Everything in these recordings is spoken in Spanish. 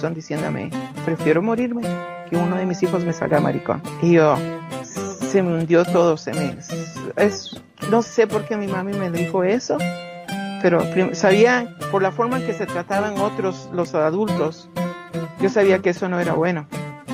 corazón diciéndome, prefiero morirme que uno de mis hijos me salga maricón. Y yo, se me hundió todo, se me, es, no sé por qué mi mami me dijo eso, pero sabía por la forma en que se trataban otros, los adultos, yo sabía que eso no era bueno.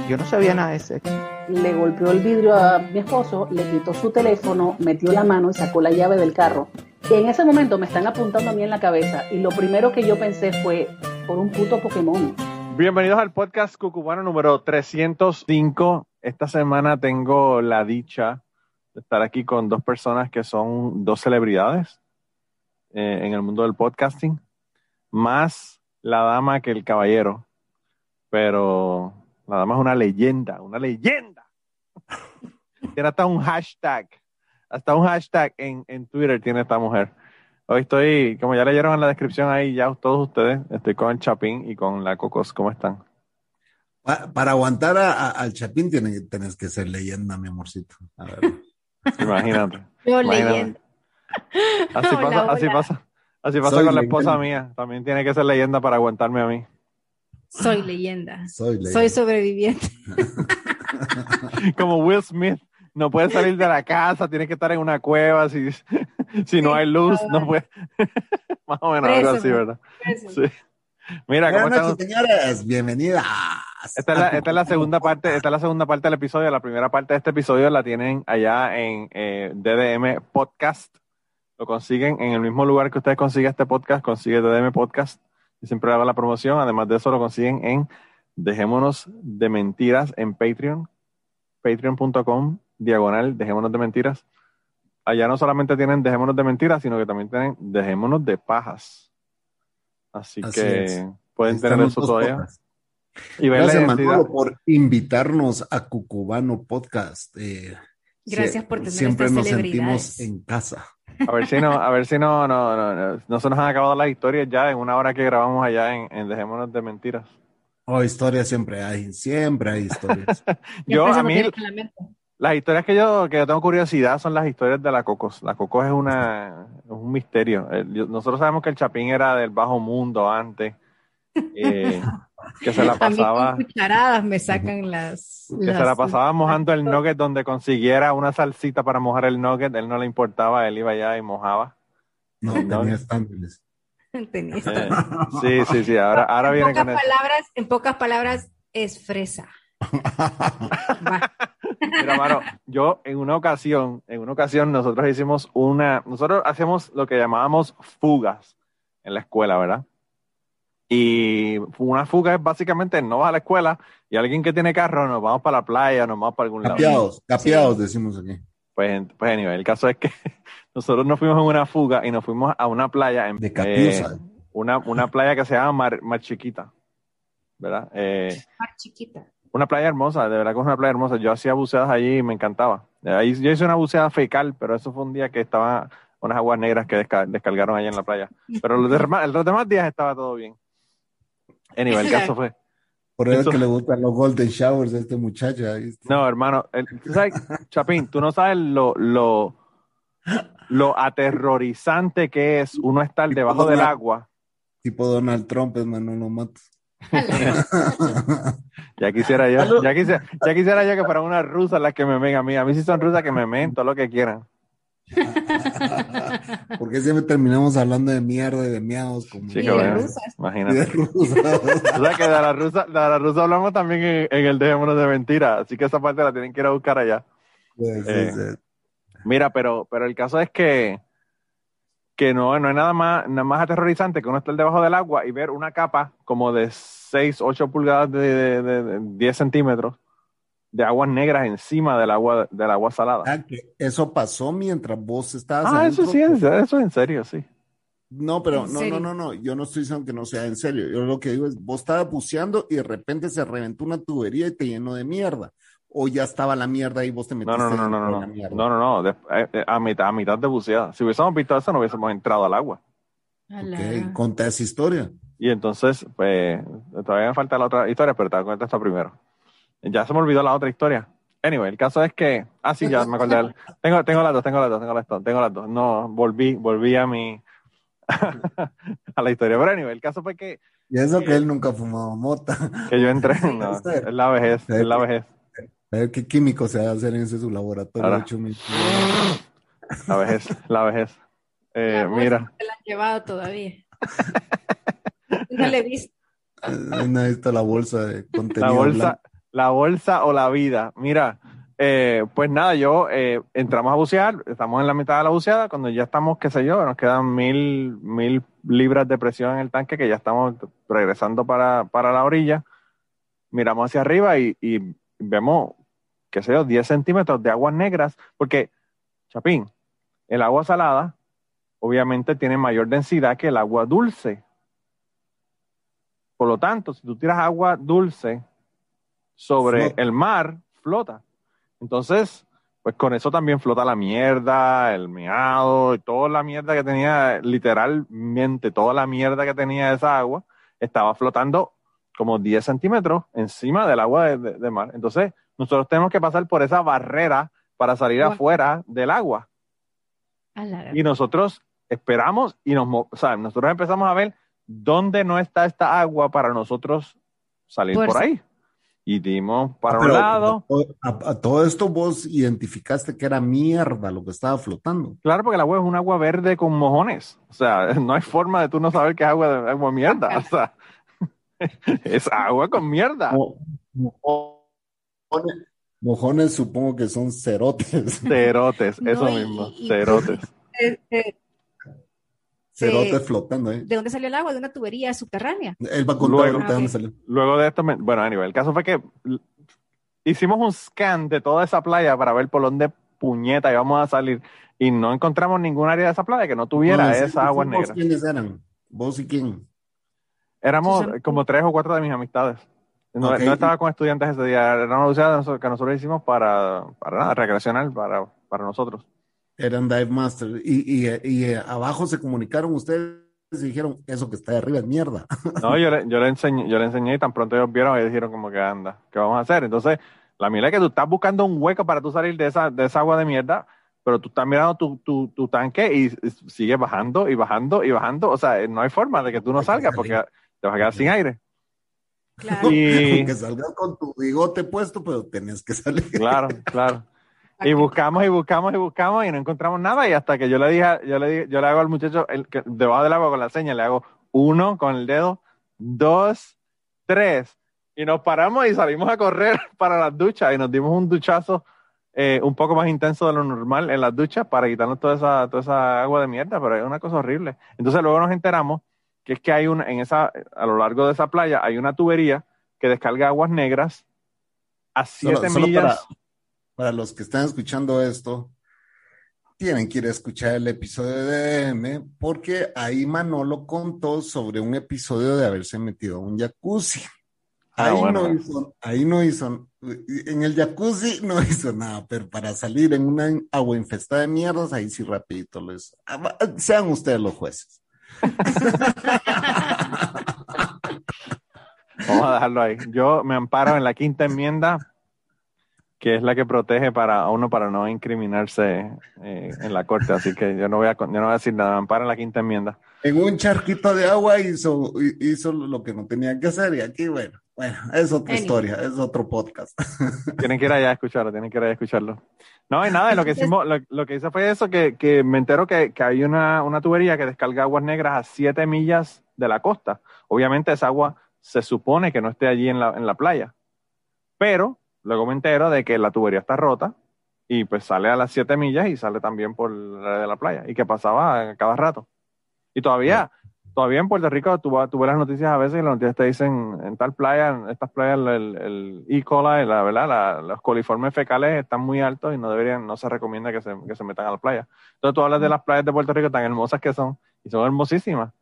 Yo no sabía nada de sexo. Le golpeó el vidrio a mi esposo, le quitó su teléfono, metió la mano y sacó la llave del carro. En ese momento me están apuntando a mí en la cabeza y lo primero que yo pensé fue por un puto Pokémon. Bienvenidos al podcast Cucubano número 305. Esta semana tengo la dicha de estar aquí con dos personas que son dos celebridades eh, en el mundo del podcasting, más la dama que el caballero. Pero la dama es una leyenda, una leyenda. tiene hasta un hashtag, hasta un hashtag en, en Twitter tiene esta mujer. Hoy estoy, como ya leyeron en la descripción ahí, ya todos ustedes, estoy con el Chapín y con la Cocos. ¿Cómo están? para aguantar al Chapín tienes, que ser leyenda, mi amorcito. A ver. Imagínate. Yo leyenda. Así pasa, así pasa. Así pasa con la esposa mía. También tiene que ser leyenda para aguantarme a mí. Soy leyenda. Soy, Soy sobreviviente. Como Will Smith. No puede salir de la casa, tiene que estar en una cueva. Si, si no hay luz, no puede. Más o menos algo así, ¿verdad? Sí. Mira, ¿cómo están? señores, bienvenidas. Esta es, la, esta es, la, segunda parte, esta es la segunda parte del episodio. La primera parte de este episodio la tienen allá en eh, DDM Podcast. Lo consiguen en el mismo lugar que ustedes consiguen este podcast, consigue DDM Podcast. Y siempre hago la promoción. Además de eso, lo consiguen en Dejémonos de Mentiras en Patreon. Patreon.com, diagonal, Dejémonos de Mentiras. Allá no solamente tienen Dejémonos de Mentiras, sino que también tienen Dejémonos de Pajas Así, que pueden tener eso todavía. Y Gracias, Manolo, por invitarnos a Cucubano Podcast. Eh, Gracias por tener Siempre nos sentimos en casa. A ver si no, a ver si no, no, no, no, se nos han acabado las historias ya en una hora que grabamos allá en, Dejémonos de Mentiras. Oh, historias siempre hay, siempre hay historias. yo a mí, las historias que yo, que yo tengo curiosidad son las historias de la Cocos. La Cocos es, una, es un misterio. Eh, nosotros sabemos que el Chapín era del bajo mundo antes. Eh, que se la pasaba. Con cucharadas me sacan las. Que se la pasaba mojando el nugget donde consiguiera una salsita para mojar el nugget. Él no le importaba, él iba allá y mojaba. No, tenía estándoles. tenía eh, sí, sí, sí. Ahora, ahora viene con palabras, En pocas palabras, es fresa. Mira, mano, yo en una ocasión, en una ocasión nosotros hicimos una, nosotros hacemos lo que llamábamos fugas en la escuela, ¿verdad? Y una fuga es básicamente no vas a la escuela y alguien que tiene carro nos vamos para la playa, nos vamos para algún lado. Capiados, capiados decimos aquí. Pues, pues anyway, el caso es que nosotros nos fuimos en una fuga y nos fuimos a una playa en de eh, una, una playa que se llama Mar, Chiquita, ¿verdad? Eh, Mar Chiquita. Una playa hermosa, de verdad que es una playa hermosa. Yo hacía buceadas allí y me encantaba. Ahí yo hice una buceada fecal, pero eso fue un día que estaba unas aguas negras que descargaron allá en la playa. Pero los demás, los demás días estaba todo bien. Anyway, el caso fue. Por eso que le gustan los golden showers a este muchacho. No, hermano, sabes, Chapín, tú no sabes lo, lo, lo aterrorizante que es uno estar debajo del agua. Tipo Donald Trump, hermano, no matas. ya quisiera yo, ya quisiera, ya quisiera yo que fuera una rusa las que me ven a mí. A mí sí son rusas que me men todo lo que quieran. Porque siempre terminamos hablando de mierda y de miados como imagínate. o sea que de la rusa, de la rusa hablamos también en, el Dejémonos de Mentira, así que esa parte la tienen que ir a buscar allá. Eh, mira, pero, pero el caso es que que no, no hay nada más, nada más aterrorizante que uno estar debajo del agua y ver una capa como de 6, 8 pulgadas de, 10 centímetros de aguas negras encima del agua, del agua salada. Ah, eso pasó mientras vos estabas. Ah, eso sí, eso es en serio, sí. No, pero no, no, no, no, yo no estoy diciendo que no sea en serio. Yo lo que digo es, vos estabas buceando y de repente se reventó una tubería y te llenó de mierda o ya estaba la mierda y vos te metiste no, no, no, no, no. No, no, no, a mitad, a mitad de buceada. Si hubiésemos visto eso, no hubiésemos entrado al agua. Ok, conté esa historia. Y entonces, pues, todavía me falta la otra historia, pero te voy a esta primero. Ya se me olvidó la otra historia. Anyway, el caso es que, ah, sí, ya me acordé. tengo, tengo las dos, tengo las dos, tengo las dos, tengo las dos. No, volví, volví a mi, a la historia. Pero anyway, el caso fue que... Y eso que, eh, él nunca fumaba mota. Que yo entré, no, es la vejez, es la vejez. ¿Qué químico se va a hacer en ese su laboratorio? la vejez, la vejez. Eh, mira. No la han llevado todavía. no le he visto. No he visto la bolsa de contenido. La bolsa, la bolsa o la vida. Mira, eh, pues nada, yo eh, entramos a bucear, estamos en la mitad de la buceada, cuando ya estamos, qué sé yo, nos quedan mil, mil libras de presión en el tanque, que ya estamos regresando para, para la orilla. Miramos hacia arriba y, y vemos, qué sé yo, 10 centímetros de aguas negras, porque, Chapín, el agua salada obviamente tiene mayor densidad que el agua dulce. Por lo tanto, si tú tiras agua dulce sobre el mar, flota. Entonces, pues con eso también flota la mierda, el meado y toda la mierda que tenía, literalmente toda la mierda que tenía esa agua, estaba flotando como 10 centímetros encima del agua de, mar. Entonces, nosotros tenemos que pasar por esa barrera para salir afuera del agua. Y nosotros esperamos y nos, o sea, nosotros empezamos a ver dónde no está esta agua para nosotros salir por ahí y dimos para ah, un lado. A, todo esto vos identificaste que era mierda lo que estaba flotando. Claro, porque el agua es un agua verde con mojones. O sea, no hay forma de tú no saber que es agua de agua mierda. O sea, es agua con mierda. Mojones, supongo que son cerotes. Cerotes, eso mismo, cerotes. Eh, eh, Cerote flotando, ¿eh? ¿De dónde salió el agua? ¿De una tubería subterránea? Él va a contar luego, de dónde salió. Luego de esto, bueno, a nivel, el caso fue que hicimos un scan de toda esa playa para ver por dónde puñeta íbamos a salir y no encontramos ningún área de esa playa que no tuviera esa agua negra. ¿Quiénes eran? ¿Vos y quién? Éramos como tres o cuatro de mis amistades. No, estaba con estudiantes ese día, era una búsqueda que nosotros hicimos para, para nada, recreacional, para, para nosotros. Eran Dive Master. Y, y, y, abajo se comunicaron ustedes y dijeron, eso que está de arriba es mierda. No, yo le, yo le, enseñé, yo le enseñé y tan pronto ellos vieron, ellos dijeron como que anda, ¿qué vamos a hacer? Entonces, la mierda es que tú estás buscando un hueco para tú salir de esa, de esa agua de mierda, pero tú estás mirando tu, tu, tu tanque y sigue bajando y bajando y bajando. O sea, no hay forma de que tú no salgas porque te vas a quedar sin aire. Claro. Y... Que salgas con tu bigote puesto, pero tenés que salir. Claro, claro. Y buscamos y buscamos y buscamos y no encontramos nada. Y hasta que yo le dije, yo le dije, yo le hago al muchacho el, que, debajo del agua con la seña, le hago uno con el dedo, dos, tres. Y nos paramos y salimos a correr para las duchas y nos dimos un duchazo eh, un poco más intenso de lo normal en las duchas para quitarnos toda esa, toda esa agua de mierda, pero es una cosa horrible. Entonces luego nos enteramos que es que hay una, en esa, a lo largo de esa playa hay una tubería que descarga aguas negras a siete millas para los que están escuchando esto, tienen que ir a escuchar el episodio de DM porque ahí Manolo contó sobre un episodio de haberse metido a un jacuzzi. Ah, ahí, no hizo, ahí no hizo, en el jacuzzi no hizo nada, pero para salir en una agua infestada de mierdas, ahí sí rapidito lo hizo. Ah, sean ustedes los jueces. Vamos a dejarlo ahí. Yo me amparo en la quinta enmienda que es la que protege para a uno para no incriminarse eh, en la corte. Así que yo no voy a, yo no voy a decir nada. Ampara la quinta enmienda. En un charquito de agua hizo, hizo lo que no tenía que hacer y aquí, bueno, bueno, es otra historia, es otro podcast. Tienen que ir allá a escucharlo, tienen que ir allá a escucharlo. No, hay nada, lo que hicimos, lo, que hice fue eso, que, que me entero que, que hay una, una tubería que descarga aguas negras a siete millas de la costa. Obviamente esa agua se supone que no esté allí en la, en la playa. Pero Luego me entero de que la tubería está rota y pues sale a las 7 millas y sale también por la de la playa y que pasaba cada rato. Y todavía, todavía en Puerto Rico tú, tú, ves las noticias a veces y las noticias te dicen en tal playa, en estas playas el, el E. coli, la, ¿verdad? los coliformes fecales están muy altos y no deberían, no se recomienda que se, que se metan a la playa. Entonces tú hablas de las playas de Puerto Rico tan hermosas que son y son hermosísimas,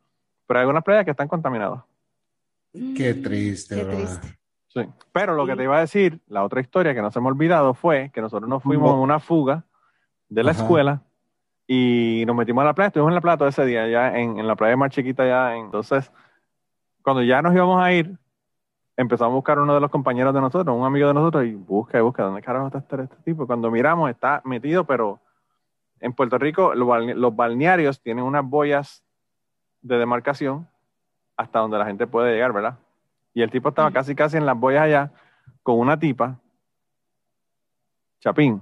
pero hay algunas playas que están contaminadas. Qué triste, Qué triste. Sí. Pero lo que te iba a decir, la otra historia que no se me ha olvidado fue que nosotros nos fuimos a una fuga de la escuela y nos metimos a la playa. Estuvimos en la playa todo ese día, ya en, la playa más chiquita. ya Entonces, cuando ya nos íbamos a ir, empezamos a buscar uno de los compañeros de nosotros, un amigo de nosotros, y busca y busca, ¿dónde carajo está este, este tipo? Cuando miramos, está metido, pero en Puerto Rico los balnearios tienen unas boyas de demarcación hasta donde la gente puede llegar, ¿verdad? Y el tipo estaba casi casi en las boyas allá con una tipa, Chapín,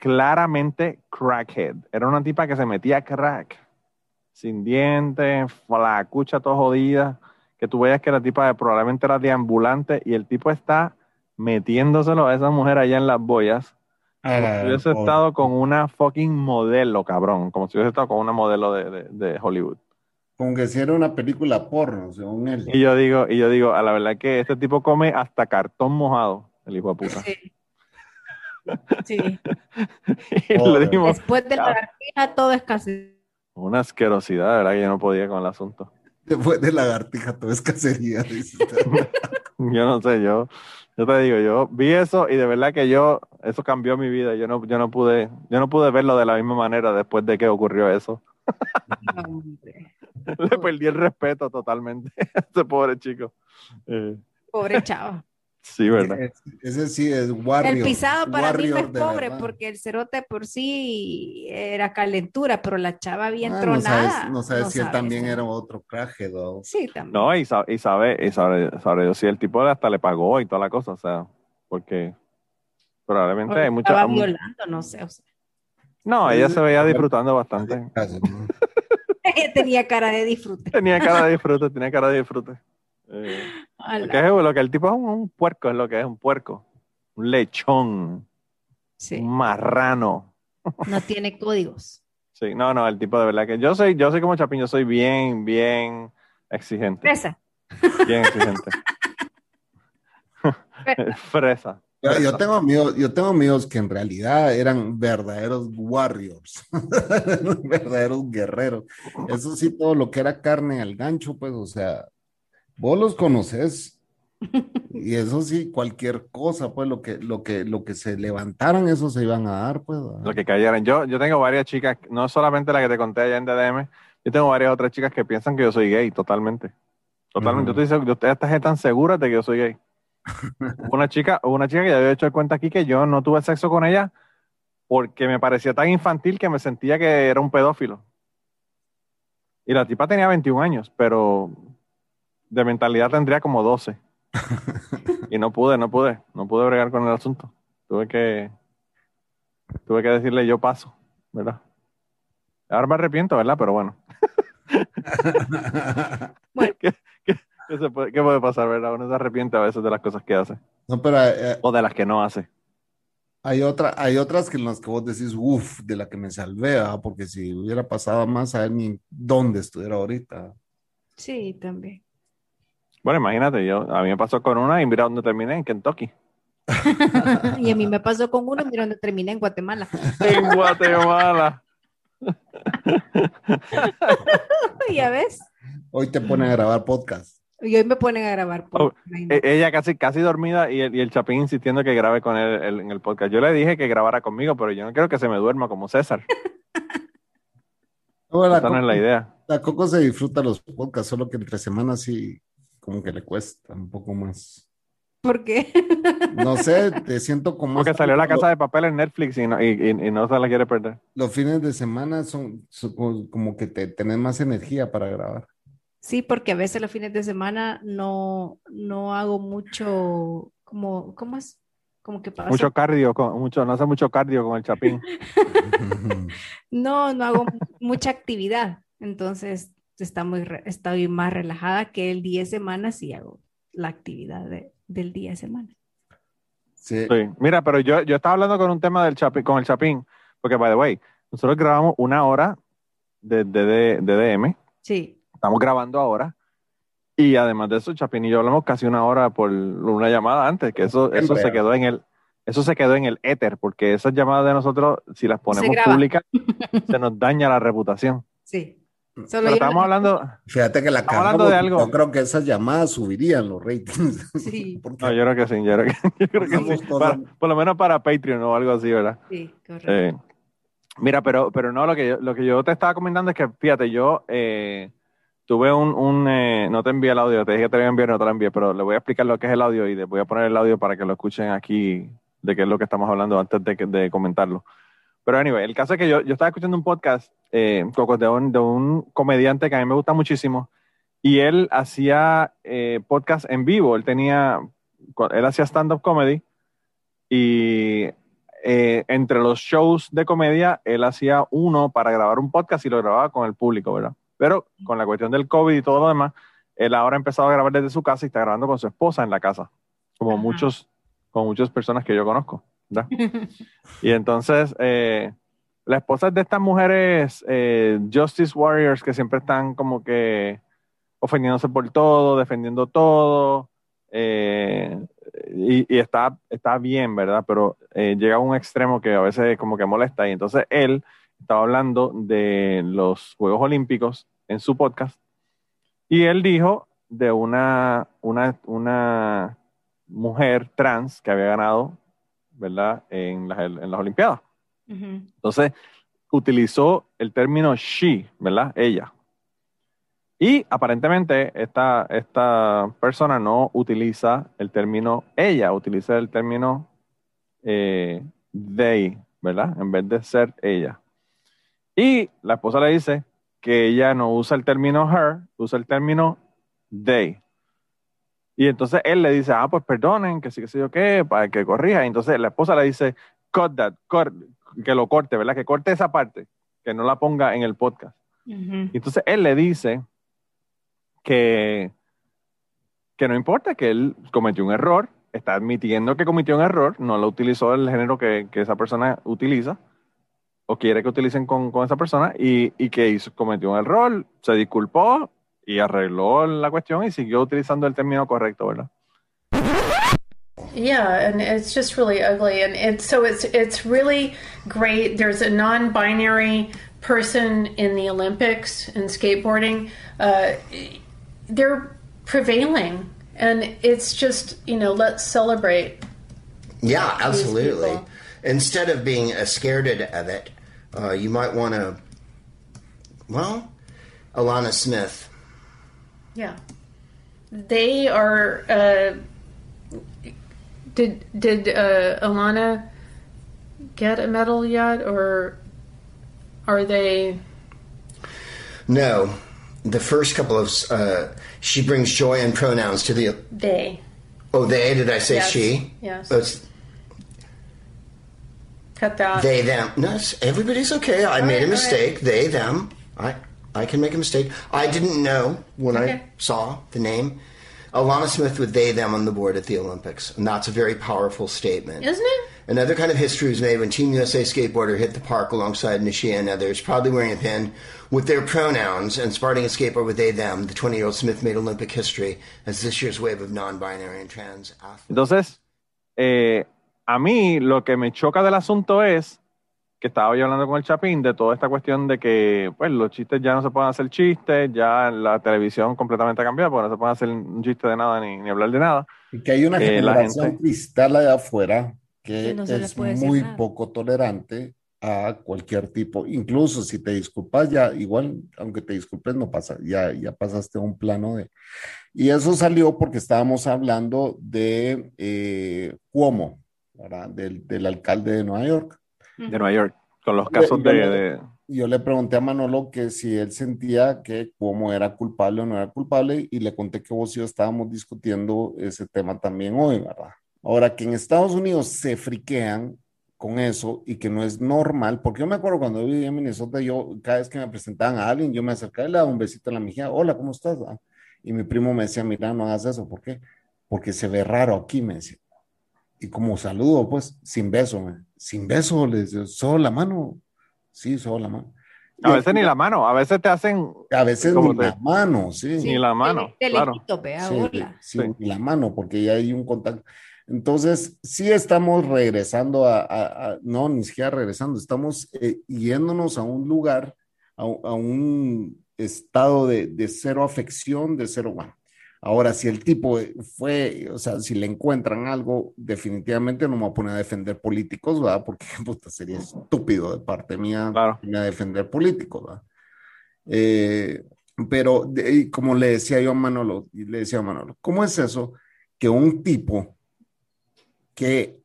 claramente crackhead. Era una tipa que se metía crack, sin dientes, la cucha toda jodida, que tú veías que la tipa probablemente era deambulante y el tipo está metiéndoselo a esa mujer allá en las boyas. Como si hubiese estado con una fucking modelo, cabrón. Como si hubiese estado con una modelo de, de Hollywood. Como que si era una película porno, según él. Y yo digo, y yo digo, a la verdad que este tipo come hasta cartón mojado, el hijo de puta. Sí. Sí. le Después de la lagartija todo es casi. Una asquerosidad, ¿verdad? Que yo no podía con el asunto. Después de la lagartija todo es cacería. yo no sé, yo, yo te digo, yo vi eso y de verdad que yo, eso cambió mi vida. Yo no, yo no pude, yo no pude verlo de la misma manera después de que ocurrió eso. Le perdí el respeto totalmente a ese pobre chico. Eh, pobre chavo. Sí, ¿verdad? Ese sí es Warrior. El pisado para mí no es pobre porque el cerote por sí era calentura, pero la chava bien ah, tronada. No sabes, si él también era otro craje, Sí, también. No, y sabe, y sabe, y sabe, sabe si el tipo hasta le pagó y toda la cosa, o sea, porque probablemente hay mucha... Estaba violando, no sé, o sea. No, ella se veía disfrutando bastante. tenía cara de disfrute. Tenía cara de disfrute, tenía cara de disfrute. Eh, lo, que el tipo es un, puerco, es lo que es un puerco. Un lechón. Un marrano. No tiene códigos. Sí, no, no, el tipo de verdad que yo soy, yo soy como Chapín, yo soy bien, bien exigente. Fresa. Bien exigente. Fresa. Yo, tengo amigos, yo tengo amigos que en realidad eran verdaderos warriors, verdaderos guerreros. Eso sí, todo lo que era carne al gancho, pues, o sea, vos los conoces. Y eso sí, cualquier cosa, pues, lo que, lo que, lo que se levantaran, eso se iban a dar, pues. Lo que cayeran. Yo, yo tengo varias chicas, no solamente la que te conté allá en DDM, yo tengo varias otras chicas que piensan que yo soy gay, totalmente. Totalmente. Yo te digo, ustedes están tan seguras de que yo soy gay una chica, una chica que ya había hecho de cuenta aquí que yo no tuve sexo con ella porque me parecía tan infantil que me sentía que era un pedófilo. Y la tipa tenía 21 años, pero de mentalidad tendría como 12. y no pude, no pude, no pude bregar con el asunto. Tuve que, tuve que decirle yo paso, ¿verdad? Ahora me arrepiento, ¿verdad? Pero bueno. bueno. ¿Qué, puede, pasar, verdad? Uno se arrepiente a veces de las cosas que hace. No, pero, eh, o de las que no hace. Hay, otra, hay otras que en las que vos decís, uff, de la que me salvé, porque si hubiera pasado más, a ver ni dónde estuviera ahorita. Sí, también. Bueno, imagínate, yo, a mí me pasó con una y mira dónde terminé, en Kentucky. y a mí me pasó con uno y mira dónde terminé, en Guatemala. en Guatemala. ya ves. Hoy te ponen a grabar podcast. Y hoy me ponen a grabar. Oh, e-, ella casi, casi dormida y el, y el, Chapín insistiendo que grabe con él en el podcast. Yo le dije que grabara conmigo, pero yo no quiero que se me duerma como César. no, Esa no es la idea. La Coco se disfruta los podcasts, solo que entre semanas sí, como que le cuesta un poco más. ¿Por qué? No sé, te siento como... Porque salió la casa de papel en Netflix y no, y, no se la quiere perder. Los fines de semana son, son como que te tenés más energía para grabar. Sí, porque a veces los fines de semana no, no hago mucho, como, ¿cómo es? Como que pasa. Mucho cardio, con, mucho, no hace mucho cardio con el chapín. no, no hago mucha actividad. Entonces, está muy estoy más relajada que el día de semana si hago la actividad del día de semana. Sí. Mira, pero yo, yo estaba hablando con un tema del chapín, con el chapín, porque, by the way, nosotros grabamos una hora de, de, de, de DM. Sí estamos grabando ahora. Y además de eso, Chapín y yo hablamos casi una hora por una llamada antes, que eso, eso se quedó en el, eso se quedó en el éter, porque esas llamadas de nosotros, si las ponemos públicas, se nos daña la reputación. Sí. Pero estamos hablando. Fíjate que la estamos hablando de algo. Yo creo que esas llamadas subirían los ratings. Sí. no, yo creo que sí. Yo creo que, sí. por lo menos para Patreon o algo así, ¿verdad? Sí, correcto. Eh, mira, pero, pero no, lo que, yo, lo que yo te estaba comentando es que, fíjate, yo. Eh, tuve un, un eh, no te envié el audio, te dije que te lo iba a enviar, no te lo envié, pero le voy a explicar lo que es el audio y les voy a poner el audio para que lo escuchen aquí de qué es lo que estamos hablando antes de, de comentarlo. Pero anyway, el caso es que yo, yo estaba escuchando un podcast, eh, de, un, de un comediante que a mí me gusta muchísimo, y él hacía eh, podcast en vivo, él tenía, él hacía stand-up comedy, y eh, entre los shows de comedia, él hacía uno para grabar un podcast y lo grababa con el público, ¿verdad? Pero con la cuestión del COVID y todo lo demás, él ahora ha empezado a grabar desde su casa y está grabando con su esposa en la casa, como muchos, como muchas personas que yo conozco. Y entonces, eh, la esposa es de estas mujeres eh, Justice Warriors que siempre están como que ofendiéndose por todo, defendiendo todo, eh, y, está, está bien, ¿verdad? Pero llega a un extremo que a veces como que molesta. Y entonces él estaba hablando de los Juegos Olímpicos en su podcast y él dijo de una, una, una mujer trans que había ganado, ¿verdad? En las, en las Olimpiadas. Entonces, utilizó el término she, ¿verdad? Ella. Y aparentemente esta, esta persona no utiliza el término ella, utiliza el término eh, they, ¿verdad? En vez de ser ella. Y la esposa le dice, que ella no usa el término her, usa el término they. Y entonces él le dice, ah, pues perdonen, que sí, que sé yo qué, para que corrija. Y entonces la esposa le dice, cut that, que lo corte, ¿verdad? Que corte esa parte, que no la ponga en el podcast. Y entonces él le dice que, que no importa, que él cometió un error, está admitiendo que cometió un error, no lo utilizó el género que, que esa persona utiliza o quiere que utilicen con, con esa persona y, y que hizo, cometió un error, se disculpó y arregló la cuestión y siguió utilizando el término correcto, ¿verdad? Yeah, and it's just really ugly, and it's so it's it's really great. There's a non-binary person in the Olympics in skateboarding. Uh, they're prevailing, and it's just you know let's celebrate. Yeah, absolutely. Instead of being scared of it, uh, you might want to, well, Alana Smith. Yeah, they are. Uh, did did uh, Alana get a medal yet, or are they? No, the first couple of uh, she brings joy and pronouns to the they. Oh, they. Did I say yes. she? Yes. Oh, Cut that. They, them. No, everybody's okay. I All made right, a mistake. right. They, them. I, I can make a mistake. I didn't know when Okay. I saw the name. Alana Smith with they, them on the board at the Olympics. And that's a very powerful statement. Isn't it? Another kind of history was made when Team USA skateboarder hit the park alongside Nishia and others, proudly wearing a pin with their pronouns and starting a skateboard with they, them. The 20 year old Smith made Olympic history as this year's wave of non binary and trans athletes. Entonces, eh, a mí lo que me choca del asunto es que estaba yo hablando con el Chapín de toda esta cuestión de que pues los chistes ya no se pueden hacer chistes, ya la televisión completamente ha cambiado, porque no se puede hacer un chiste de nada ni, ni hablar de nada. Y que hay una Eh, la generación gente- cristal allá afuera que no es muy poco tolerante a cualquier tipo, incluso si te disculpas ya, igual, aunque te disculpes no pasa, ya, ya pasaste a un plano de... Y eso salió porque estábamos hablando de eh, Cuomo, ¿verdad? Del, del alcalde de Nueva York. De Nueva York, con los casos de, de- Yo le pregunté a Manolo que si él sentía que Cuomo era culpable o no era culpable y le conté que vos y yo estábamos discutiendo ese tema también hoy, ¿verdad? Ahora, que en Estados Unidos se friquean con eso y que no es normal, porque yo me acuerdo cuando yo vivía en Minnesota, yo cada vez que me presentaban a alguien, yo me acercaba y le daba un besito en la mejilla, hola, ¿cómo estás? ah? Y mi primo me decía, mira, no hagas eso, ¿por qué? Porque se ve raro aquí, me decía. Y como saludo, pues, sin beso, me- sin beso, le decía, solo la mano. Sí, solo la mano. a veces ni la mano, a veces te hacen A veces ¿Cómo ni te- la mano, sí. ni la mano, De claro. Sí, sí, Sí. ni la mano, porque ya hay un contacto. Entonces, sí estamos regresando a, a- a- no, ni siquiera regresando, estamos eh, yéndonos a un lugar, a, un- a un estado de, de cero afección, de cero, bueno. Ahora, si el tipo fue, o sea, si le encuentran algo, definitivamente no me voy a poner a defender políticos, ¿verdad? Porque puta, sería estúpido de parte mía Claro. a defender políticos, ¿verdad? Eh, pero de- como le decía yo a Manolo, le decía a Manolo, ¿cómo es eso que un tipo que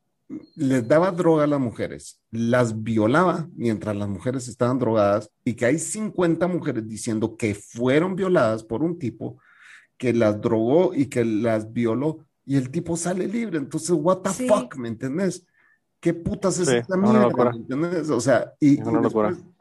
les daba droga a las mujeres, las violaba mientras las mujeres estaban drogadas y que hay 50 mujeres diciendo que fueron violadas por un tipo que las drogó y que las violó y el tipo sale libre. Entonces, what the Sí. fuck, ¿me entendés? ¿Qué putas es Sí, esta mierda? ¿Me entendés? O sea, y, y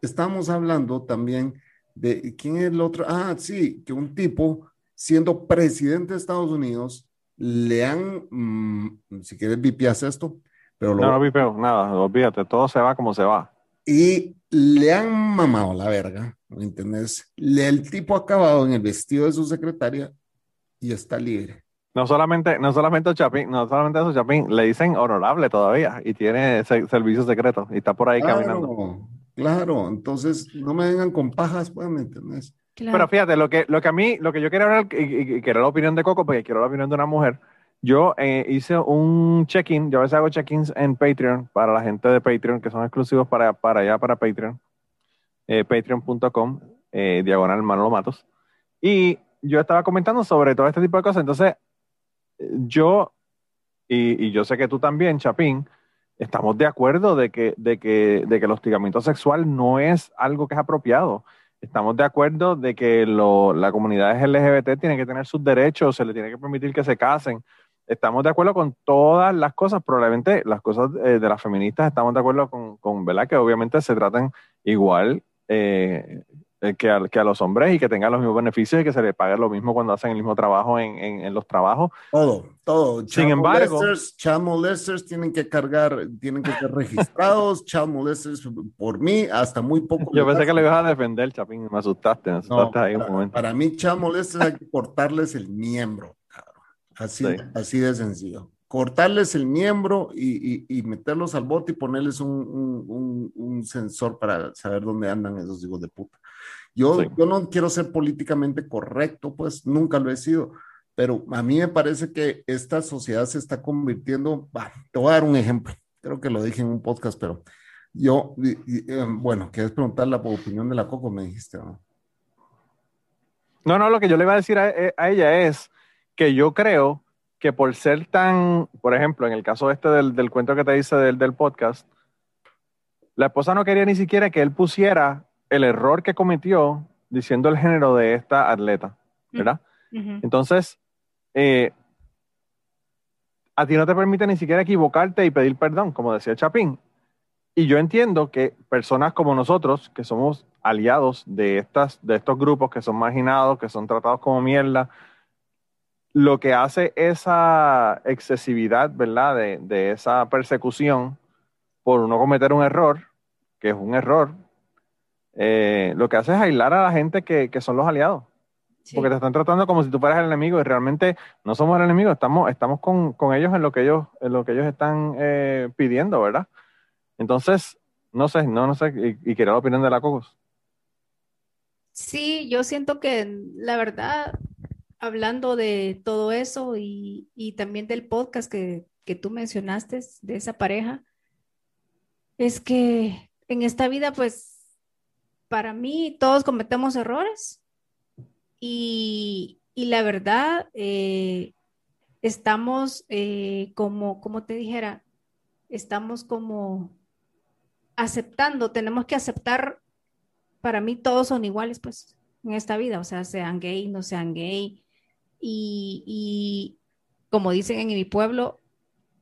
estamos hablando también de quién es el otro. Ah, sí, que un tipo siendo presidente de Estados Unidos le han, mm, si quieres, vipias esto, pero lo, No, no vipeo, nada, olvídate, todo se va como se va. y le han mamado la verga, ¿me entendés? Le, el tipo ha acabado en el vestido de su secretaria y está libre. No solamente, no solamente Chapín, no solamente eso, Chapín, le dicen honorable todavía y tiene se- servicio secreto y está por ahí caminando. Claro, entonces no me vengan con pajas, pues, ¿me entendés? Claro. Pero fíjate, lo que, lo que a mí, lo que yo quería hablar, y, y- y quiero la opinión de Coco, porque quiero la opinión de una mujer. Yo eh, hice un check-in, yo a veces hago check-ins en Patreon para la gente de Patreon, que son exclusivos para, para allá, para Patreon. Eh, Patreon.com, eh, diagonal Manolo Matos. Y yo estaba comentando sobre todo este tipo de cosas. Entonces, yo, y, yo sé que tú también, Chapín, estamos de acuerdo de que, de, que, de que el hostigamiento sexual no es algo que es apropiado. Estamos de acuerdo de que lo- la comunidad LGBT tiene que tener sus derechos, se le tiene que permitir que se casen. Estamos de acuerdo con todas las cosas, probablemente las cosas eh, de las feministas estamos de acuerdo con, con ¿verdad? Que obviamente se tratan igual eh, que, a, que a los hombres y que tengan los mismos beneficios y que se les pague lo mismo cuando hacen el mismo trabajo en, en- en los trabajos. Todo, todo. Sin Child embargo- molesters, child molesters tienen que cargar, tienen que ser registrados, child molesters por mí, hasta muy poco. Yo pensé que le ibas a defender, Chapín, me asustaste, me asustaste No, ahí un para, momento. para mí, child molesters hay que cortarles el miembro, cabrón. Así, Sí. así de sencillo. Cortarles el miembro y, y- y meterlos al bote y ponerles un, un- un- un sensor para saber dónde andan esos hijos de puta. Yo, Sí. yo no quiero ser políticamente correcto, pues nunca lo he sido, pero a mí me parece que esta sociedad se está convirtiendo, bah, te voy a dar un ejemplo, creo que lo dije en un podcast, pero yo, y- y, eh, bueno, quieres preguntar la opinión de la Coco, me dijiste, ¿no? No, no, lo que yo le iba a decir a, eh, a ella es que yo creo que por ser tan, por ejemplo, en el caso este del, del cuento que te hice del, del podcast, la esposa no quería ni siquiera que él pusiera el error que cometió diciendo el género de esta atleta, ¿verdad? Ujú. Entonces, eh, a ti no te permite ni siquiera equivocarte y pedir perdón, como decía Chapín. Y yo entiendo que personas como nosotros, que somos aliados de, estas, de estos grupos que son marginados, que son tratados como mierda, lo que hace esa excesividad, ¿verdad? De, de esa persecución por uno cometer un error, que es un error, eh, lo que hace es aislar a la gente que, que son los aliados Sí. porque te están tratando como si tú fueras el enemigo y realmente no somos el enemigo, estamos, estamos con, con ellos en lo que ellos, en lo que ellos están eh, pidiendo, ¿verdad? Entonces, no sé, no, no sé, y, y quería la opinión de la Cocos. Sí, yo siento que la verdad, hablando de todo eso y, y también del podcast que, que tú mencionaste de esa pareja, es que en esta vida, pues, para mí todos cometemos errores y, y la verdad, eh, estamos eh, como, como te dijera, estamos como aceptando, tenemos que aceptar para mí todos son iguales, pues, en esta vida, o sea, sean gay, no sean gay. Y, y como dicen en mi pueblo,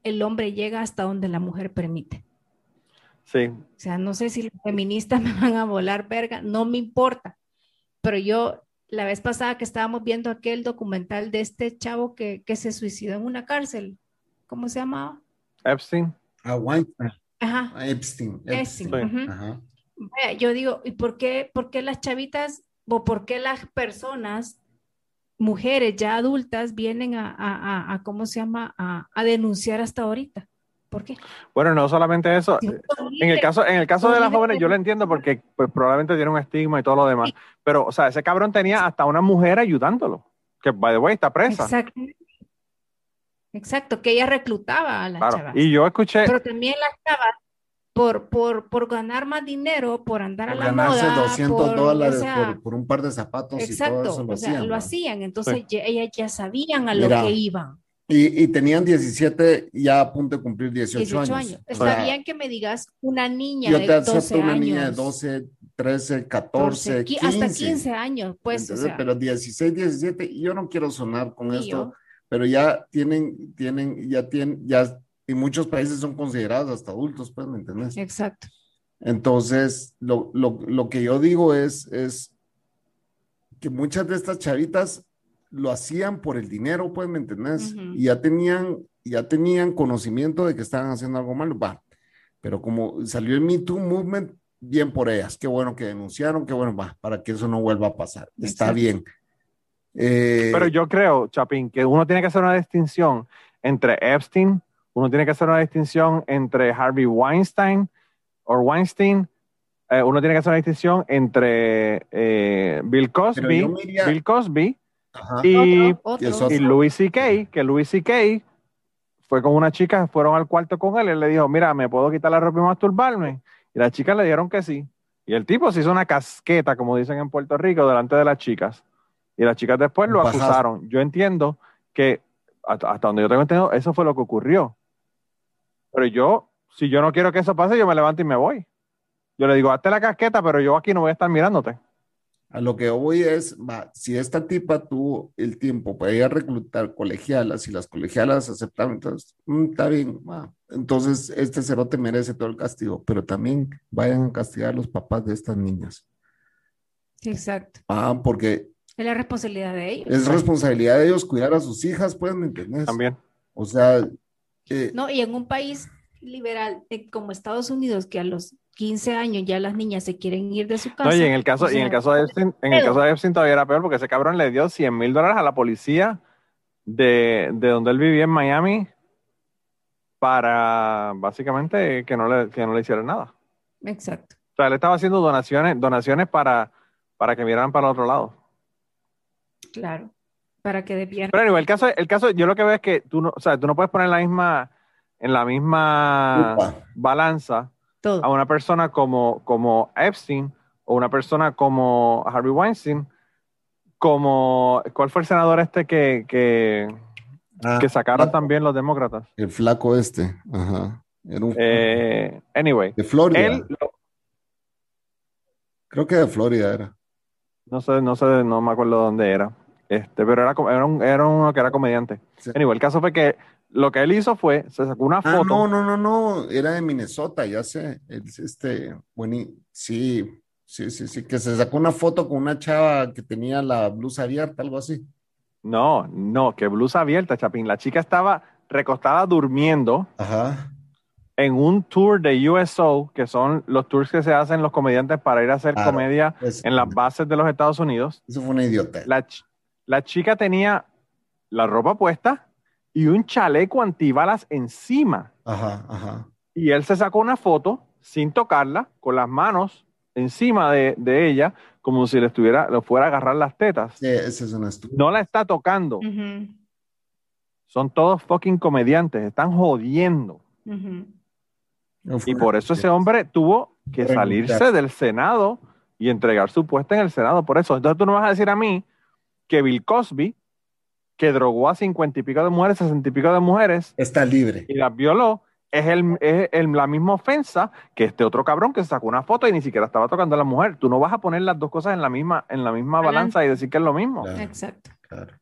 el hombre llega hasta donde la mujer permite. Sí, O sea, no sé si los feministas me van a volar verga, no me importa. Pero yo, la vez pasada que estábamos viendo aquel documental de este chavo que, que se suicidó en una cárcel, ¿cómo se llamaba? Epstein. A Weinstein, Ajá. a Epstein. Epstein. Ajá. Yo digo, ¿y por qué, por qué las chavitas o por qué las personas, mujeres ya adultas, vienen a, a, a- a- ¿cómo se llama?, a, a denunciar hasta ahorita? ¿Por qué? Bueno, no solamente eso. Son En el caso, en el caso de las jóvenes, yo lo entiendo porque pues, probablemente tiene un estigma y todo lo demás. Pero, o sea, ese cabrón tenía hasta una mujer ayudándolo. Que, by the way, está presa. Exacto. Exacto, que ella reclutaba a las Claro. chavas. Y yo escuché, Pero también las chavas, por, por, por ganar más dinero, por andar a la ganarse moda, 200 por, o dólares sea, por, por un par de zapatos y todo Exacto, eso lo o sea, hacían. lo hacían, entonces Sí. ellas ya sabían a lo Mira. que iban. Y, y tenían 17, ya a punto de cumplir 18, 18 años. años. Está sea, bien que me digas una niña Yo de te 12 acepto una años. niña de 12, 13, 14, 15. hasta 15 años, pues, o sea, pero 16, 17, y yo no quiero sonar con Y esto, yo. pero ya tienen, tienen, ya tienen, ya en muchos países son considerados hasta adultos, pues, ¿me entendés? exacto. Entonces, lo, lo, lo que yo digo es, es que muchas de estas chavitas lo hacían por el dinero, pues, ¿me entendés? Y ya tenían, ya tenían conocimiento de que estaban haciendo algo malo, va. Pero como salió el Me Too Movement, bien por ellas, qué bueno que denunciaron, qué bueno, va, para que eso no vuelva a pasar. Está Exacto. bien. Eh, Pero yo creo, Chapín, que uno tiene que hacer una distinción entre Epstein, uno tiene que hacer una distinción entre Harvey Weinstein o Weinstein, eh, uno tiene que hacer una distinción entre eh, Bill Cosby, iría- Bill Cosby ajá. y, Otro, y otro. eso- y Louis C.K., que Louis C.K. fue con una chica, fueron al cuarto con él, y él le dijo, mira, ¿me puedo quitar la ropa y masturbarme? Y las chicas le dijeron que sí. Y el tipo se hizo una casqueta, como dicen en Puerto Rico, delante de las chicas. Y las chicas después lo acusaron. Yo entiendo que, hasta, hasta donde yo tengo entendido, eso fue lo que ocurrió. Pero yo, si yo no quiero que eso pase, yo me levanto y me voy. Yo le digo, hazte la casqueta, pero yo aquí no voy a estar mirándote. A lo que voy es, va, si esta tipa tuvo el tiempo para ir a reclutar colegialas y las colegialas aceptaron, entonces, mm, está bien, va. Entonces este cerote merece todo el castigo, pero también vayan a castigar a los papás de estas niñas, Exacto. ah, porque Es la responsabilidad de ellos. es responsabilidad de ellos cuidar a sus hijas, pues, ¿me entiendes? También. O sea, eh, No, y en un país liberal eh, como Estados Unidos, que a los 15 años ya las niñas se quieren ir de su casa. No, y en el caso, o y en el caso de Epstein, en el caso de Epstein todavía era peor porque ese cabrón le dio 100 mil dólares a la policía de, de donde él vivía en Miami para básicamente que no le, que no le hicieran nada. Exacto. O sea, él estaba haciendo donaciones, donaciones para, para que miraran para el otro lado. Claro. Para que despierten. Pero anyway, el caso, el caso, yo lo que veo es que tú no, o sea, tú no puedes poner la misma, en la misma Upa. balanza Todo. a una persona como, como Epstein o una persona como Harvey Weinstein, como, ¿cuál fue el senador este que, que, ah, que sacaron flaco, también los demócratas? el flaco este, ajá, era un Eh, anyway, de Florida, él, lo- creo que de Florida era. no sé, no sé, no me acuerdo dónde era, este, pero era, era, un, era uno que era comediante. Sí. Anyway, el caso fue que lo que él hizo fue, se sacó una Ah, foto. no, no, no, no, era de Minnesota, ya sé. Este, bueno, sí, sí, sí, sí, que se sacó una foto con una chava que tenía la blusa abierta, algo así. No, no, que blusa abierta, Chapín. La chica estaba recostada durmiendo Ajá. en un tour de USO, que son los tours que se hacen los comediantes para ir a hacer Claro. comedia Pues, en las bases de los Estados Unidos. Eso fue una idiota. La, la chica tenía la ropa puesta y un chaleco antibalas encima. Ajá, ajá. Y él se sacó una foto sin tocarla, con las manos encima de, de ella, como si le estuviera, le fuera a agarrar las tetas. Sí, esa es una estupidez. No la está tocando. Son todos fucking comediantes, están jodiendo. Y por eso ese hombre tuvo que salirse del Senado y entregar su puesto en el Senado. Por eso, entonces tú no vas a decir a mí que Bill Cosby, que drogó a cincuenta y pico de mujeres, sesenta y pico de mujeres Está libre. y las violó, es, el, es el- la misma ofensa que este otro cabrón que se sacó una foto y ni siquiera estaba tocando a la mujer. Tú no vas a poner las dos cosas en la misma, en la misma Balanza. y decir que es lo mismo. Claro, Exacto. claro.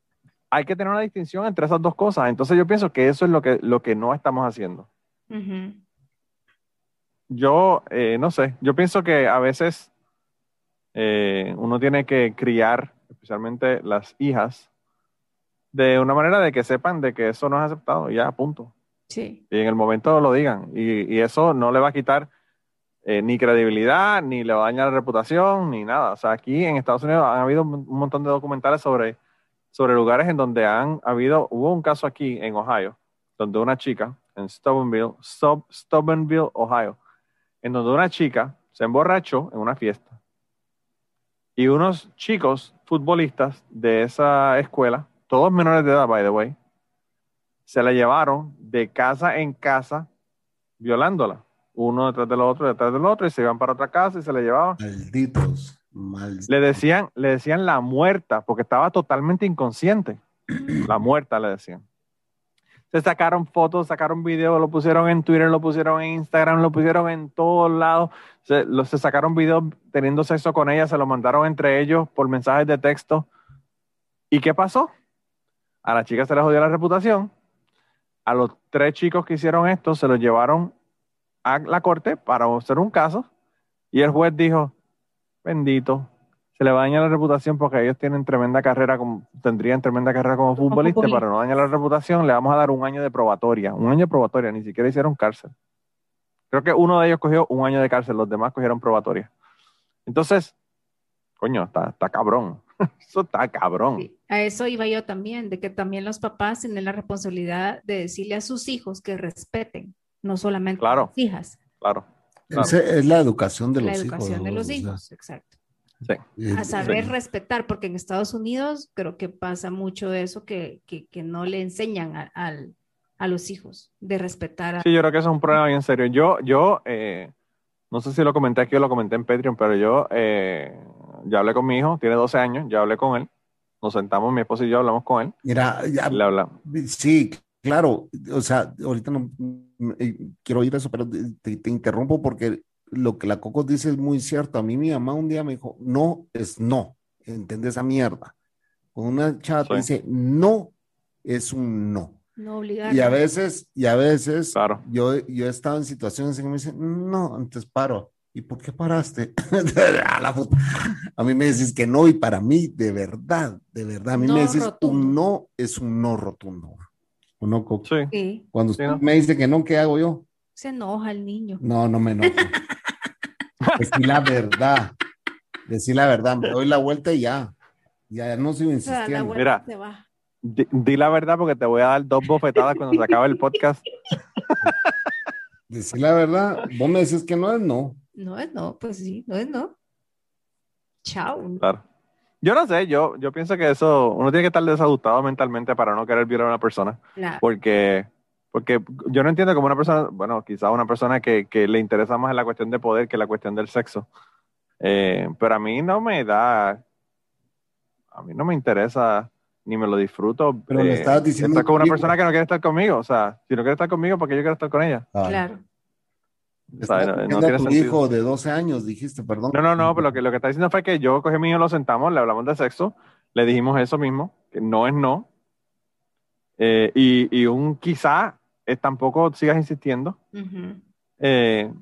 Hay que tener una distinción entre esas dos cosas. Entonces yo pienso que eso es lo que, lo que no estamos haciendo. Yo, eh, no sé, yo pienso que a veces eh, uno tiene que criar, especialmente las hijas, de una manera de que sepan de que eso no es aceptado, ya, punto. Sí. Y en el momento lo digan. Y, y eso no le va a quitar eh, ni credibilidad, ni le va a dañar la reputación, ni nada. O sea, aquí en Estados Unidos han habido un montón de documentales sobre, sobre lugares en donde han habido, hubo un caso aquí en Ohio, donde una chica, en Steubenville, Steubenville, Ohio, en donde una chica se emborrachó en una fiesta. Y unos chicos futbolistas de esa escuela, todos menores de edad, by the way, se la llevaron de casa en casa violándola. Uno detrás del otro, detrás del otro, y se iban para otra casa y se la llevaban. Malditos. Malditos. Le decían, le decían la muerta, porque estaba totalmente inconsciente. La muerta le decían. se sacaron fotos, sacaron videos, lo pusieron en Twitter, lo pusieron en Instagram, lo pusieron en todos lados. Se, lo- se sacaron videos teniendo sexo con ella, se lo mandaron entre ellos por mensajes de texto. ¿Y qué pasó? A la chica se le jodió la reputación. A los tres chicos que hicieron esto se los llevaron a la corte para hacer un caso. Y el juez dijo, bendito, se le va a dañar la reputación porque ellos tienen tremenda carrera, como, tendrían tremenda carrera como futbolista, para no dañar la reputación, le vamos a dar un año de probatoria. Un año de probatoria, ni siquiera hicieron cárcel. Creo que uno de ellos cogió un año de cárcel, los demás cogieron probatoria. Entonces, coño, está, está cabrón. Eso está cabrón. Sí, A eso iba yo también, de que también los papás tienen la responsabilidad de decirle a sus hijos que respeten, no solamente Claro. a las hijas, Claro. claro. Es la educación de la los educación hijos. de los o sea, hijos, exacto. Sí. eh, A saber Sí. respetar, porque en Estados Unidos creo que pasa mucho de eso que, que, que no le enseñan a, al- a los hijos de respetar a... Sí, yo creo que eso es un problema bien serio. Yo, yo, eh, no sé si lo comenté aquí o lo comenté en Patreon, pero yo eh, ya hablé con mi hijo, tiene 12 años, ya hablé con él. Nos sentamos, mi esposa y yo hablamos con él. Mira, ya- Le hablamos. sí, claro, o sea, ahorita no eh, quiero oír eso, pero te, te interrumpo porque lo que la Coco dice es muy cierto. A mí mi mamá un día me dijo, no es no, ¿entendés esa mierda? Cuando una chava Sí. dice no, es un no. No obligar. Y a veces, y a veces, Claro. yo, yo he estado en situaciones en que me dicen, no, antes paro. ¿Y por qué paraste? A la puta. A mí me decís que no, y para mí, de verdad, de verdad, a mí No me decís rotundo. un no es un no rotundo. ¿O no, Coco? Sí. Cuando Sí, usted ¿no? me dice que no, ¿qué hago yo? se enoja el niño. No, no me enojo. Decir la verdad. Decir la verdad. Me doy la vuelta y ya. Ya no sigo O sea, la insistiendo. Mira. se va. Di, di la verdad porque te voy a dar dos bofetadas cuando se acabe el podcast. Decir la verdad. Vos me decís que no es no. No es no, pues sí, no es no. Chao. Claro. Yo no sé, yo, yo pienso que eso, uno tiene que estar desajustado mentalmente para no querer violar a una persona. Claro. Porque, porque yo no entiendo como una persona, bueno, quizás una persona que, que le interesa más la cuestión de poder que la cuestión del sexo. Eh, pero a mí no me da, a mí no me interesa ni me lo disfruto. Pero le eh, estabas diciendo estar con una persona que no quiere estar conmigo. O sea, si no quiere estar conmigo, ¿por qué yo quiero estar con ella? Ah, Claro. Estás no- no tiene tu sentido. hijo de 12 años, dijiste, perdón. No, no, no, pero lo que, lo que está diciendo fue que yo cogí a mi hijo, lo sentamos, le hablamos de sexo, le dijimos eso mismo, que no es no. Eh, y, y un quizá eh, tampoco sigas insistiendo. Ujú. Eh,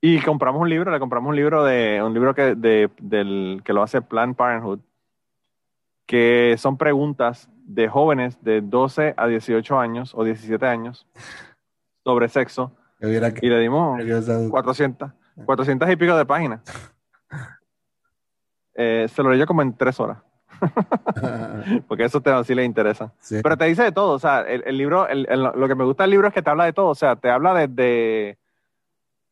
y compramos un libro, le compramos un libro de un libro que, de, del, que lo hace Planned Parenthood, que son preguntas de jóvenes de 12 a 18 años o 17 años sobre sexo. Que hubiera Y le dimos que- 400, 400 y pico de páginas. Eh, se lo leyó como en tres horas, porque eso te, sí le interesa. Sí. Pero te dice de todo, o sea, el, el libro, el- el- lo que me gusta del libro es que te habla de todo, o sea, te habla desde,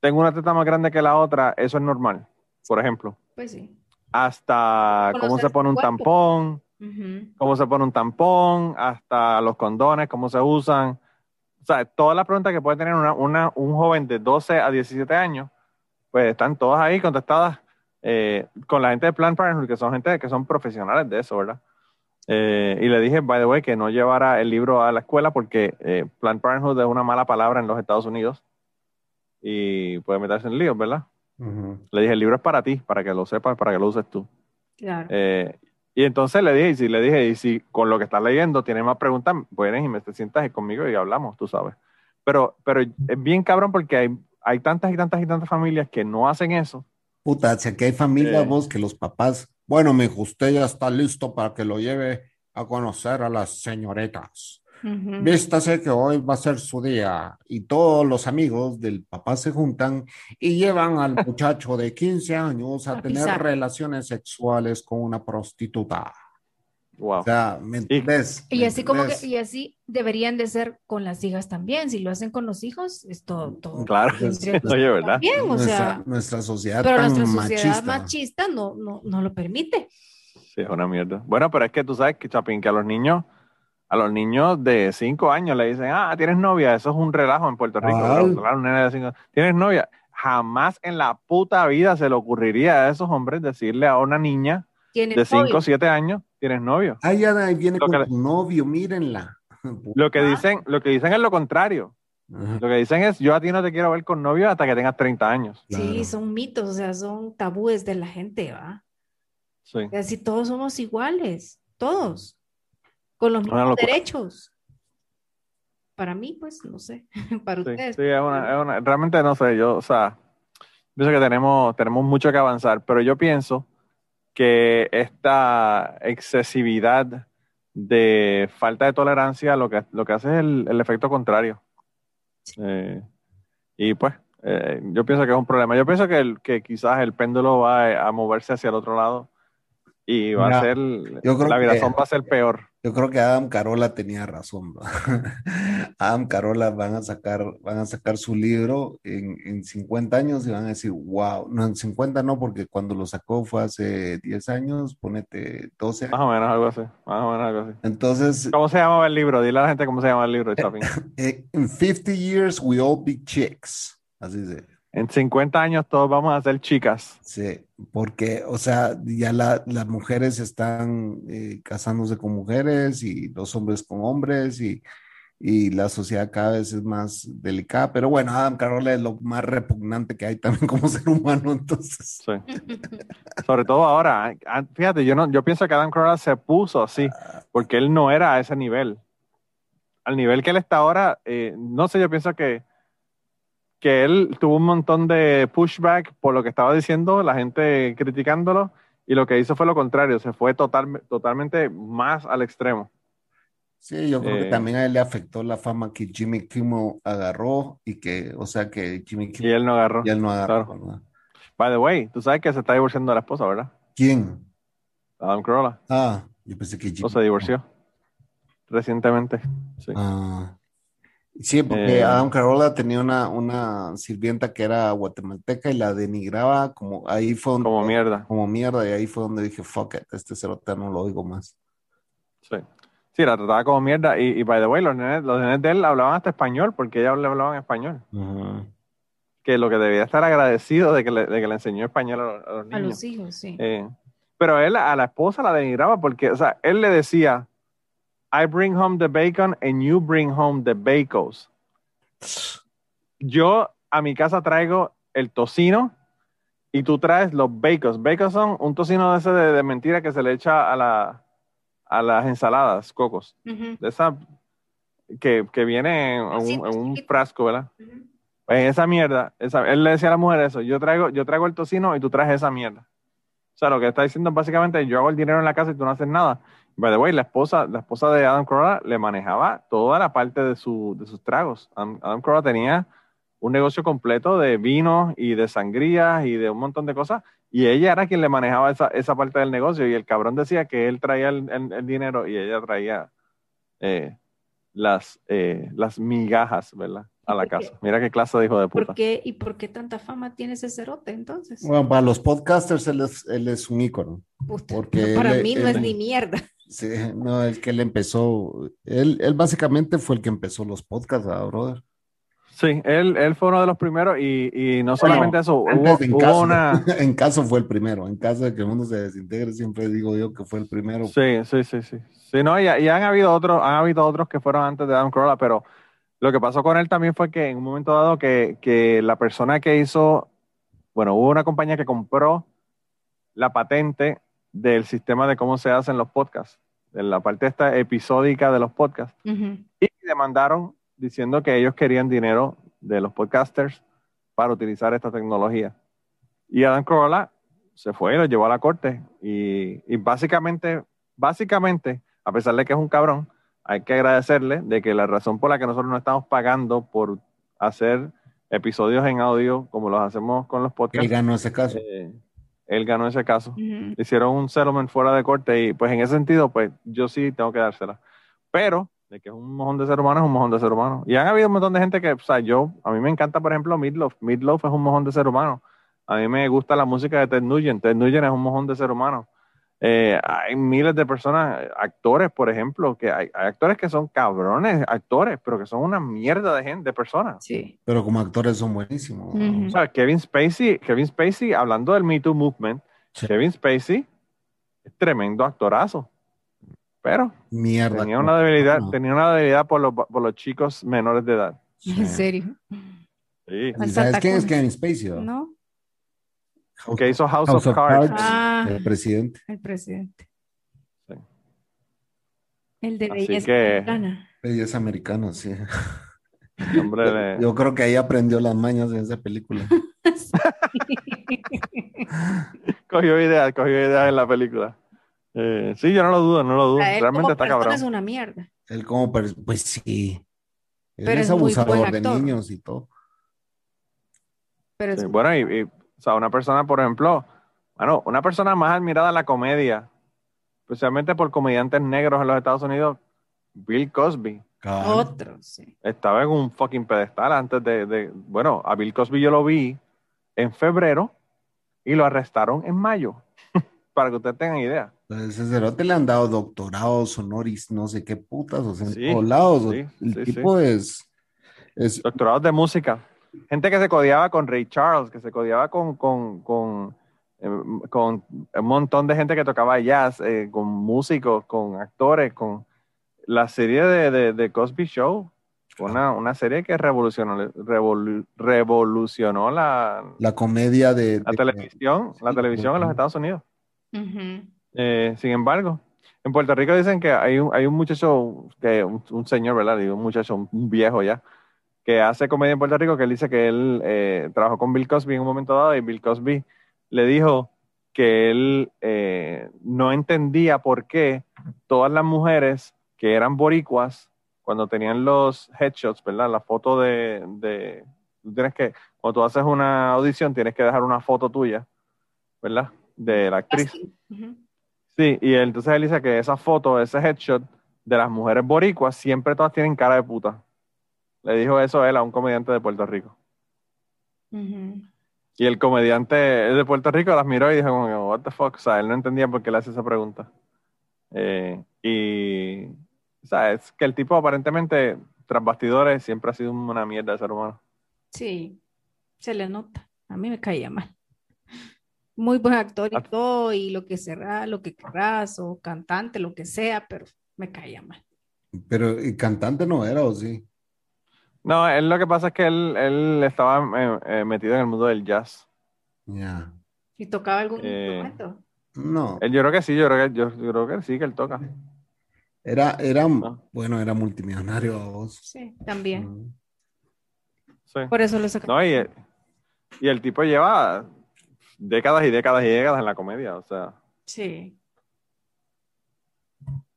tengo una teta más grande que la otra, eso es normal, por ejemplo, Pues sí. hasta cómo se pone un cuerpo. tampón, cómo se pone un tampón, hasta los condones, cómo se usan. O sea, todas las preguntas que puede tener una, una- un joven de 12 a 17 años, pues están todas ahí contestadas eh, con la gente de Planned Parenthood, que son gente que son profesionales de eso, ¿verdad? Eh, y le dije, by the way, que no llevara el libro a la escuela porque eh, Planned Parenthood es una mala palabra en los Estados Unidos y puede meterse en líos, ¿verdad? Le dije, el libro es para ti, para que lo sepas, para que lo uses tú. Claro. Eh, y entonces le dije, y si le dije, y si con lo que estás leyendo tienes más preguntas, vienes y me te sientas conmigo y hablamos, tú sabes. Pero, pero es bien cabrón porque hay, hay tantas y tantas y tantas familias que no hacen eso. Puta, si aquí hay familias, Eh. vos, que los papás, bueno, mijo, usted ya está listo para que lo lleve a conocer a las señoritas. Ujú. Vístase que hoy va a ser su día. Y todos los amigos del papá se juntan y llevan al muchacho de 15 años a A tener pisar. relaciones sexuales con una prostituta. Wow. O sea, ¿me? Y ¿Me así como que, y así deberían de ser con las hijas también. Si lo hacen con los hijos, es todo, todo. Claro. Oye, ¿verdad? Bien, o nuestra, sea, nuestra sociedad pero tan nuestra sociedad machista. machista no, no, no lo permite. Sí, es una mierda. Bueno, pero es que tú sabes que, Chapín, que a los niños, a los niños de 5 años le dicen, ah, tienes novia, eso es un relajo en Puerto Rico. Pero, claro, un nene de cinco, ¿tienes novia? Jamás en la puta vida se le ocurriría a esos hombres decirle a una niña de 5 novio. o 7 años, tienes novio. Ah, ya ahí viene Lo con que tu novio, mírenla. Lo que dicen, lo que dicen es lo contrario. Ajá, Lo que dicen es, yo a ti no te quiero ver con novio hasta que tengas 30 años. Sí, claro. son mitos, o sea, son tabúes de la gente, ¿va? Sí. Y así todos somos iguales, todos, con los mismos derechos. Para mí, pues, no sé, para Sí, ustedes. sí, es una, es una- realmente no sé, yo, o sea, pienso que tenemos, tenemos mucho que avanzar, pero yo pienso que esta excesividad de falta de tolerancia lo que, lo que hace es el, el efecto contrario. Eh, y pues, eh, yo pienso que es un problema. Yo pienso que, el- que quizás el péndulo va a moverse hacia el otro lado y va Mira, a ser, yo creo la que- virazón va a ser peor. Yo creo que Adam Carola tenía razón. ¿no? Adam Carola van a sacar, van a sacar su libro en, en 50 años y van a decir, wow, no, en 50 no, porque cuando lo sacó fue hace 10 años, ponete 12 Más años. o menos algo así, más o menos algo así. Entonces, ¿Cómo se llamaba el libro? Dile a la gente cómo se llama el libro, Chapín. eh, in 50 years we all be chicks. Así se. En 50 años todos vamos a ser chicas. Sí, porque, o sea, ya la- las mujeres están eh, casándose con mujeres y los hombres con hombres y, y la sociedad cada vez es más delicada. Pero bueno, Adam Carolla es lo más repugnante que hay también como ser humano, entonces. Sí. Sobre todo ahora. Ah, Fíjate, yo no, yo pienso que Adam Carolla se puso así porque él no era a ese nivel. Al nivel que él está ahora, eh, no sé, yo pienso que, que él tuvo un montón de pushback por lo que estaba diciendo, la gente criticándolo, y lo que hizo fue lo contrario, se fue total, totalmente más al extremo. Sí, yo creo que Eh. también a él le afectó la fama que Jimmy Kimmel agarró y que, o sea, que Jimmy Y Kimmel él no agarró. ya él no agarró. claro. ¿verdad? By the way, tú sabes que se está divorciando de la esposa, ¿verdad? ¿Quién? Adam Carolla. Ah, yo pensé que Jimmy O se divorció recientemente. Sí. Ah. Sí, porque Eh. Adam Carolla tenía una, una sirvienta que era guatemalteca y la denigraba como ahí fue donde, Como mierda. como mierda y ahí fue donde dije, fuck it, este cerote no lo oigo más. Sí. Sí, la trataba como mierda. Y, y by the way, los nenes, los nenes de él hablaban hasta español, porque ella le hablaba en español. Que lo que debía estar agradecido de que le, de que le enseñó español a los, a los A niños. los hijos, sí. Eh, pero él a la esposa la denigraba porque, o sea, él le decía, I bring home the bacon and you bring home the bacos. Yo a mi casa traigo el tocino y tú traes los bacons. Bacons son un tocino de ese de, de mentira que se le echa a, la, a las ensaladas, cocos. De esa que, que viene en, un, en un chiquito. frasco, ¿verdad? Pues esa mierda, esa- él le decía a la mujer eso, yo traigo, yo traigo el tocino y tú traes esa mierda. O sea, lo que está diciendo es básicamente, yo hago el dinero en la casa y tú no haces nada. By the way, la esposa, la esposa de Adam Carolla le manejaba toda la parte de, su, de sus tragos. Adam, Adam Carolla tenía un negocio completo de vinos y de sangrías y de un montón de cosas, y ella era quien le manejaba esa, esa parte del negocio, y el cabrón decía que él traía el, el- el dinero y ella traía eh, las, eh, las migajas, ¿verdad? A la casa. Mira qué clase de hijo de puta. ¿Por qué, ¿Y por qué tanta fama tiene ese cerote entonces? Bueno, para los podcasters él es, él es un ícono. Puta, porque para él- mí no él- es ni mierda. Sí, no, es que él empezó, él, él básicamente fue el que empezó los podcasts, ¿verdad, brother? Sí, él, él fue uno de los primeros y, y no solamente eso, hubo, en, hubo caso, una... en caso fue el primero, en caso de que el mundo se desintegre, siempre digo yo que fue el primero. Sí, sí, sí, sí. Sí, no, y, y han habido otros, han habido otros que fueron antes de Adam Carolla, pero lo que pasó con él también fue que en un momento dado que, que la persona que hizo, bueno, hubo una compañía que compró la patente del sistema de cómo se hacen los podcasts, de la parte esta episódica de los podcasts, y demandaron diciendo que ellos querían dinero de los podcasters para utilizar esta tecnología. Y Adam Carolla se fue y lo llevó a la corte. Y, y básicamente, básicamente, a pesar de que es un cabrón, hay que agradecerle de que la razón por la que nosotros no estamos pagando por hacer episodios en audio como los hacemos con los Él podcasts, ganó ese caso. eh, él ganó ese caso. Hicieron un settlement fuera de corte y pues en ese sentido pues yo sí tengo que dársela. Pero de que es un mojón de ser humano es un mojón de ser humano. Y han habido un montón de gente que o sea yo a mí me encanta por ejemplo Midlove Midlove es un mojón de ser humano. A mí me gusta la música de Ted Nugent. Ted Nugent es un mojón de ser humano Eh, hay miles de personas actores por ejemplo que hay, hay actores que son cabrones actores pero que son una mierda de gente de personas Sí. Pero como actores son buenísimos. o sea, Kevin Spacey, Kevin Spacey, hablando del Me Too Movement, Sí. Kevin Spacey es tremendo actorazo. Pero Mierda. tenía una debilidad, No. tenía una debilidad por los, por los chicos menores de edad. Sí. En serio. Sí. ¿Y ¿Sabes quién es. Kevin Spacey? o? ¿No? House, Que hizo House, House of, of Cards. Cards. Ah. el presidente. El presidente. Sí. El de Así belleza que- americana. Belleza americana, sí. Hombre de- Yo creo que ahí aprendió las mañas en esa película. cogió ideas, cogió ideas en la película. Eh, sí, yo no lo dudo, no lo dudo. A él Realmente como está cabrón. es una mierda. Él como, pues sí. Él Pero es es abusador de niños y todo. Pero es Sí, bueno, y, y, o sea, una persona, por ejemplo, bueno, una persona más admirada en la comedia, especialmente por comediantes negros en los Estados Unidos, Bill Cosby. Cabal. otro, sí. Estaba en un fucking pedestal antes de, de- bueno, a Bill Cosby yo lo vi en febrero y lo arrestaron en mayo, para que ustedes tengan idea. Entonces, ese cerote le han dado doctorados, honoris, no sé qué putas, o sea, en Sí, todos lados. sí, el sí, tipo es, es Doctorados de música. Gente que se codiaba con Ray Charles, que se codiaba con, con, con, eh, con un montón de gente que tocaba jazz, eh, con músicos, con actores, con la serie de, de, de Cosby Show. Fue una, una serie que revolucionó, revolu- revolucionó la, la comedia de, la de- televisión, la sí, televisión en los. Estados Unidos. Eh, sin embargo, en Puerto Rico dicen que hay un, hay un muchacho, que, un, un señor, ¿verdad? Digo, un muchacho, un, un viejo ya, que hace comedia en Puerto Rico, que él dice que él eh, trabajó con Bill Cosby en un momento dado y Bill Cosby le dijo que él eh, no entendía por qué todas las mujeres que eran boricuas, cuando tenían los headshots, ¿verdad? La foto de, de tú tienes que, cuando tú haces una audición, tienes que dejar una foto tuya, ¿verdad? De la actriz. Sí, y él- entonces él dice que esa foto, ese headshot de las mujeres boricuas, siempre todas tienen cara de puta. Le dijo eso él a un comediante de Puerto Rico. Y el comediante de Puerto Rico las miró y dijo como, what the fuck, o sea, él no entendía por qué le hace esa pregunta. Eh, y, o sea, es que el tipo aparentemente, tras bastidores, siempre ha sido una mierda de ser humano. Sí, se le nota. A mí me caía mal. Muy buen actor y todo, y lo que será, lo que querrás, o cantante, lo que sea, pero me caía mal. Pero ¿y cantante no era, ¿o sí? No, él lo que pasa es que él, él estaba eh, eh, metido en el mundo del jazz. Ya. ¿Y tocaba algún Eh, instrumento? No, Él, yo creo que sí, yo creo que, yo, yo creo que sí, que él toca. era, era, No. bueno, era multimillonario. Sí, también. Mm. Sí. Por eso lo sacaron. No, y el, y el tipo lleva décadas y décadas y décadas en la comedia, o sea, Sí.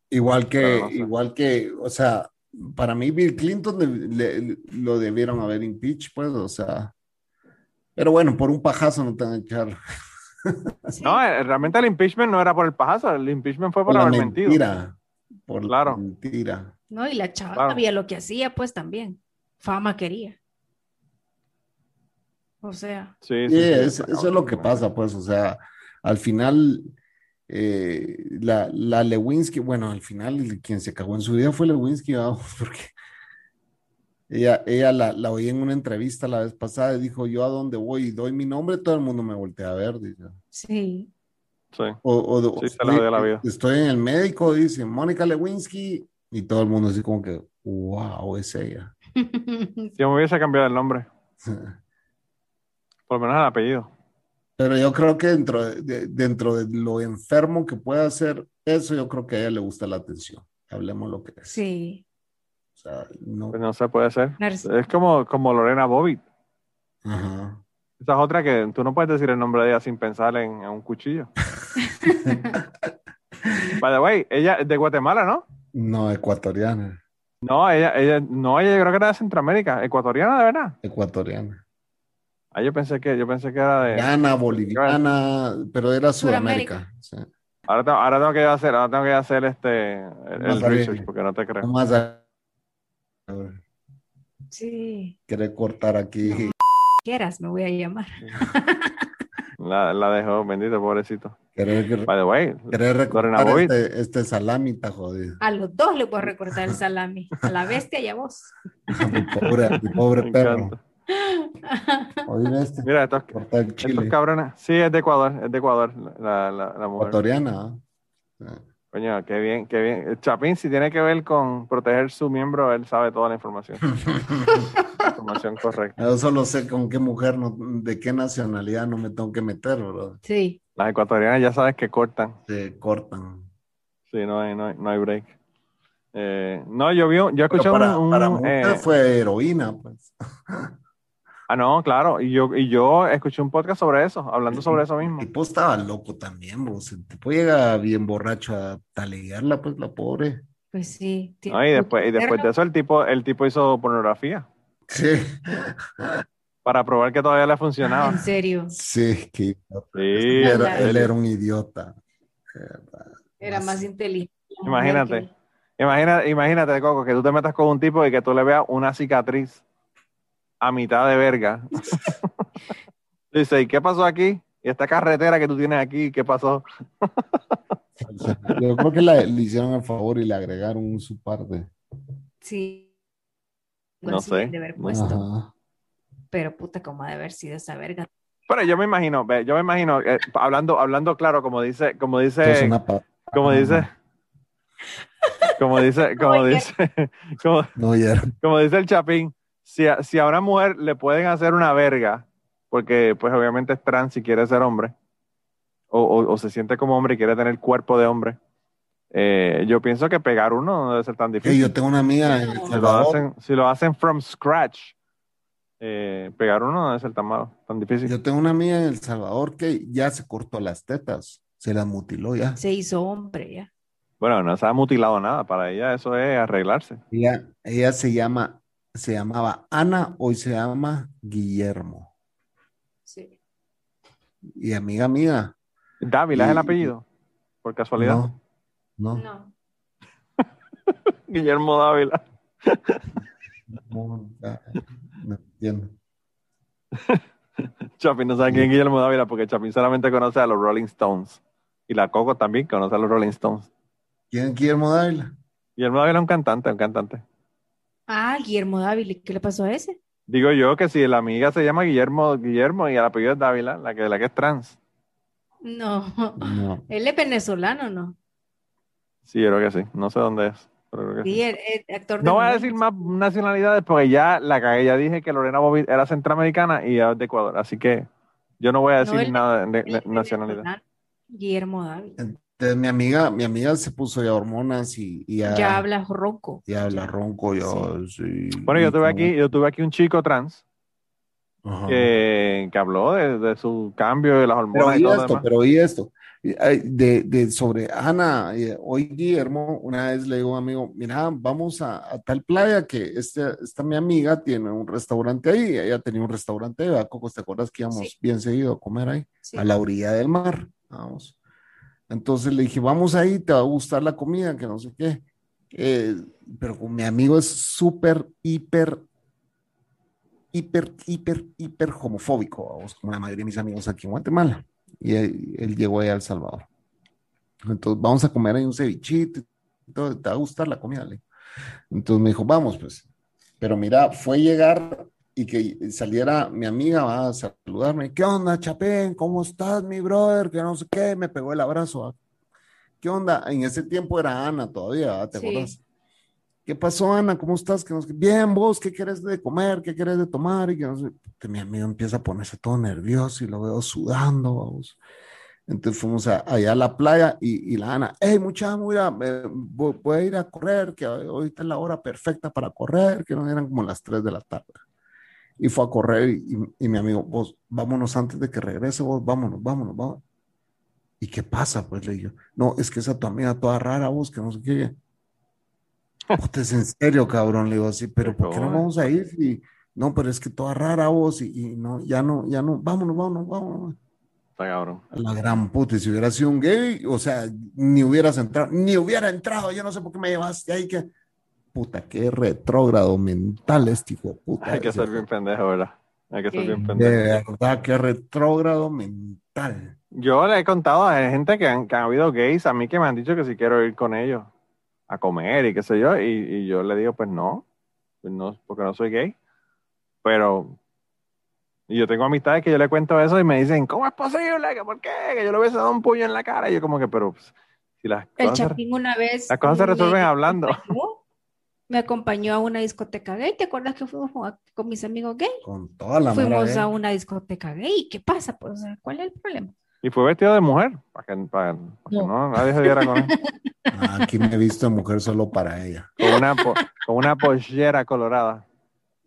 Igual que, Pero no sé. igual que, o sea, para mí Bill Clinton le- le- lo debieron haber impeach, pues, o sea. Pero bueno, por un pajazo no te van a echar. No, eh, realmente el impeachment no era por el pajazo, el impeachment fue por Por la haber mentido. mentira. Por Claro. la mentira. No, y la chava Claro. sabía lo que hacía, pues también. Fama quería. O sea, Sí, Sí, sí, sí, es- está eso es lo que pasa, pues, o sea, al final, eh, la, la Lewinsky, bueno, al final quien se cagó en su vida fue Lewinsky, vamos, porque ella, ella la, la oí en una entrevista la vez pasada y dijo, yo a dónde voy y doy mi nombre, todo el mundo me voltea a ver, dice. sí. Sí. O, o- Sí, o se le jodió la vida. estoy en el médico, dice Mónica Lewinsky, y todo el mundo así como que, wow, es ella. Yo me hubiese cambiado el nombre, por lo menos el apellido. Pero yo creo que dentro de, de- dentro de lo enfermo que puede hacer eso, yo creo que a ella le gusta la atención. Hablemos lo que es. Sí. O sea, no. Pues no se puede ser. Narci- Es como, como Lorena Bobbitt. Ajá. Esa es otra que tú no puedes decir el nombre de ella sin pensar en, en un cuchillo. By the way, ella es de Guatemala, ¿no? No, ecuatoriana. No, ella, ella, no, ella yo creo que era de Centroamérica, ecuatoriana de verdad. Ecuatoriana. Ah, yo pensé que, yo pensé que era de. Gana, boliviana, pero era Sudamérica. Sudamérica. Sí. Ahora, tengo- ahora tengo que hacer, ahora tengo que hacer este el, Más el research porque no te creo. Nomás a- Sí. quiere cortar aquí. Quieras, me voy a llamar. La, la dejó, bendito, pobrecito. Querer, By the way, querer recortar este, este salami está jodido. A los dos le a recortar el salami. A la bestia y a vos. mi pobre, mi pobre perro. Oye, este, Mira, estos, corta el estos cabrones. Sí, es de Ecuador, es de Ecuador, la, la, la mujer. Ecuatoriana. ¿ah? Coño, qué bien, qué bien. El Chapín, si tiene que ver con proteger su miembro, él sabe toda la información. La información correcta. Yo solo sé con qué mujer, no- de qué nacionalidad no me tengo que meter, bro. Sí. Las ecuatorianas ya sabes que cortan. Se cortan. Sí, no hay, no hay, no hay break. Eh, no, yo vi, un- yo escuché Pero para, un, un, para eh, fue heroína, pues. ah, no, claro, y yo, y yo escuché un podcast sobre eso, hablando sobre eso mismo. El tipo estaba loco también, vos. El tipo llega bien borracho a taleguearla, pues, la pobre. Pues sí. No, y mucho después, y después de eso el tipo, el tipo hizo pornografía Sí. para probar que todavía le funcionaba. En serio. Sí, que Sí, él, era, en él era un idiota. Era más inteligente. Imagínate. que- Imagina, imagínate, Coco, que tú te metas con un tipo y que tú le veas una cicatriz a mitad de verga. Dice, ¿y qué pasó aquí? ¿Y esta carretera que tú tienes aquí, qué pasó? Yo creo que la- le hicieron el favor y le agregaron su parte. Sí. No sé, de haber no puesto. Ajá. Pero puta, cómo ha de haber sido esa verga. Pero yo me imagino, ve, yo me imagino, eh, hablando, hablando claro, como dice, como dice, es una pa- como dice, como dice, como dice, como, No, ya. como dice el Chapín, si a, si a una mujer le pueden hacer una verga, porque pues obviamente es trans y quiere ser hombre, o, o- o se siente como hombre y quiere tener cuerpo de hombre, eh, yo pienso que pegar uno no debe ser tan difícil. yo tengo una amiga en El si, lo Salvador. hacen, si lo hacen from scratch, eh, pegar uno no debe ser tan malo, tan difícil. Yo tengo una amiga en El Salvador que ya se cortó las tetas. Se las mutiló ya. Se hizo hombre ya. Bueno, no se ha mutilado nada, para ella eso es arreglarse. Ella, ella se llama, se llamaba Ana, hoy se llama Guillermo. Sí. Y amiga mía. Dávila es el apellido, por casualidad. No, no, No. Guillermo Dávila. no, ya, no entiendo. Chapín no sabe quién es Guillermo Dávila porque Chapín solamente conoce a los Rolling Stones. Y la Coco también conoce a los Rolling Stones. ¿Quién es Guillermo Dávila? Guillermo Dávila es un cantante, un cantante. Ah, Guillermo Dávila. ¿Qué le pasó a ese? Digo yo que si la amiga se llama Guillermo, Guillermo y el apellido es Dávila, la que, la que es trans. No. No. Él es venezolano, ¿no? Sí, yo creo que sí. No sé dónde es. pero creo que sí. Sí, el, el actor de No voy a decir más nacionalidades porque ya la cagué. Ya dije que Lorena Bobbitt era centroamericana y es de Ecuador. Así que yo no voy a No, decir él- nada de, de- nacionalidad. Guillermo Dávila. Entonces mi amiga, mi amiga se puso ya hormonas y, y ya, Ya habla ronco. ya habla ronco, yo sí. Bueno, yo Y tuve aquí, yo tuve aquí un chico trans que, que habló de, de su cambio de las Pero hormonas y oí todo esto, demás. pero oí esto. Y, ay, De, de sobre Ana, eh, hoy Guillermo, una vez le digo a un amigo, mira, vamos a, a tal playa que este, esta mi amiga tiene un restaurante ahí, ella tenía un restaurante ahí, ¿verdad, Coco? ¿Te acuerdas que íbamos Sí. bien seguido a comer ahí? Sí. A la orilla del mar, vamos. Entonces le dije, vamos ahí, te va a gustar la comida, que no sé qué. Eh, pero mi amigo es súper, hiper, hiper, hiper, hiper homofóbico, vamos, como la mayoría de mis amigos aquí en Guatemala. Y él, llegó ahí a El Salvador. Entonces, vamos a comer ahí un cevichito, te va a gustar la comida. le. Entonces me dijo, vamos, pues. Pero mira, fue llegar y que saliera mi amiga a saludarme. ¿Qué onda, Chapén? ¿Cómo estás, mi brother? Que no sé qué. Me pegó el abrazo. ¿Qué onda? En ese tiempo era Ana todavía. ¿te Sí. acuerdas? ¿Qué pasó, Ana? ¿Cómo estás? Qué. Bien, vos, ¿qué quieres de comer? ¿Qué quieres de tomar? Y que no sé. Mi amigo empieza a ponerse todo nervioso y lo veo sudando, vamos. Entonces fuimos a- allá a la playa y, y la Ana, hey muchacha, mira, eh, voy, voy a ir a correr, que ahorita es la hora perfecta para correr, que no eran como las 3 de la tarde. Y fue a correr y, y mi amigo, vos, vámonos antes de que regrese, vos, vámonos, vámonos, vámonos. ¿Y qué pasa? Pues le digo, no, es que esa tu amiga toda rara, vos, que no sé qué. Es en serio, cabrón, le digo así, pero ¿por qué no vamos a ir? Y, no, pero es que toda rara vos y, y no, ya no, ya no, vámonos, vámonos, vámonos. Está cabrón. La gran puta, y si hubiera sido un gay, o sea, ni hubieras entrado, ni hubiera entrado, yo no sé por qué me llevaste ahí que. Puta, qué retrógrado mental este hijo de puta. Hay que ser bien pendejo, ¿verdad? Hay que ser bien De pendejo. verdad, qué retrógrado mental. Yo le he contado a gente que han, que han habido gays a mí que me han dicho que si quiero ir con ellos a comer y qué sé yo, y, y yo le digo, pues no, pues no, porque no soy gay. Pero, y yo tengo amistades que yo le cuento eso y me dicen, ¿cómo es posible? ¿Que ¿Por qué? Que yo le hubiese dado un puño en la cara. Y yo como que, pero pues, Si las El cosas, se- Chapín una vez. las cosas se resuelven hablando. acompañó- Me acompañó a una discoteca gay. ¿Te acuerdas que fuimos con, con mis amigos gay? Con toda la Fuimos a una discoteca gay. ¿Qué pasa? Pues, ¿cuál es el problema? Y fue vestido de mujer, para que, para- para que No. no, nadie se diera con él. Ah, Aquí me he visto de mujer solo para ella. Con una, po- con una pollera colorada.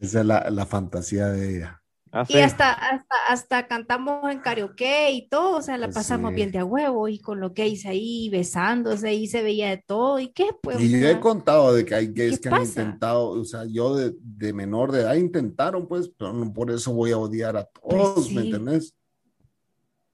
Esa es la, la fantasía de ella. Así. Y hasta, hasta, hasta cantamos en karaoke y todo, o sea, la Pues pasamos sí. bien de a huevo y con los gays ahí besándose y se veía de todo. ¿Y qué? Pues, Y yo sea, he contado de que hay gays ¿qué que han intentado, o sea, yo de, de menor de edad intentaron, pues, pero no por eso voy a odiar a todos, Pues ¿me sí. entendés?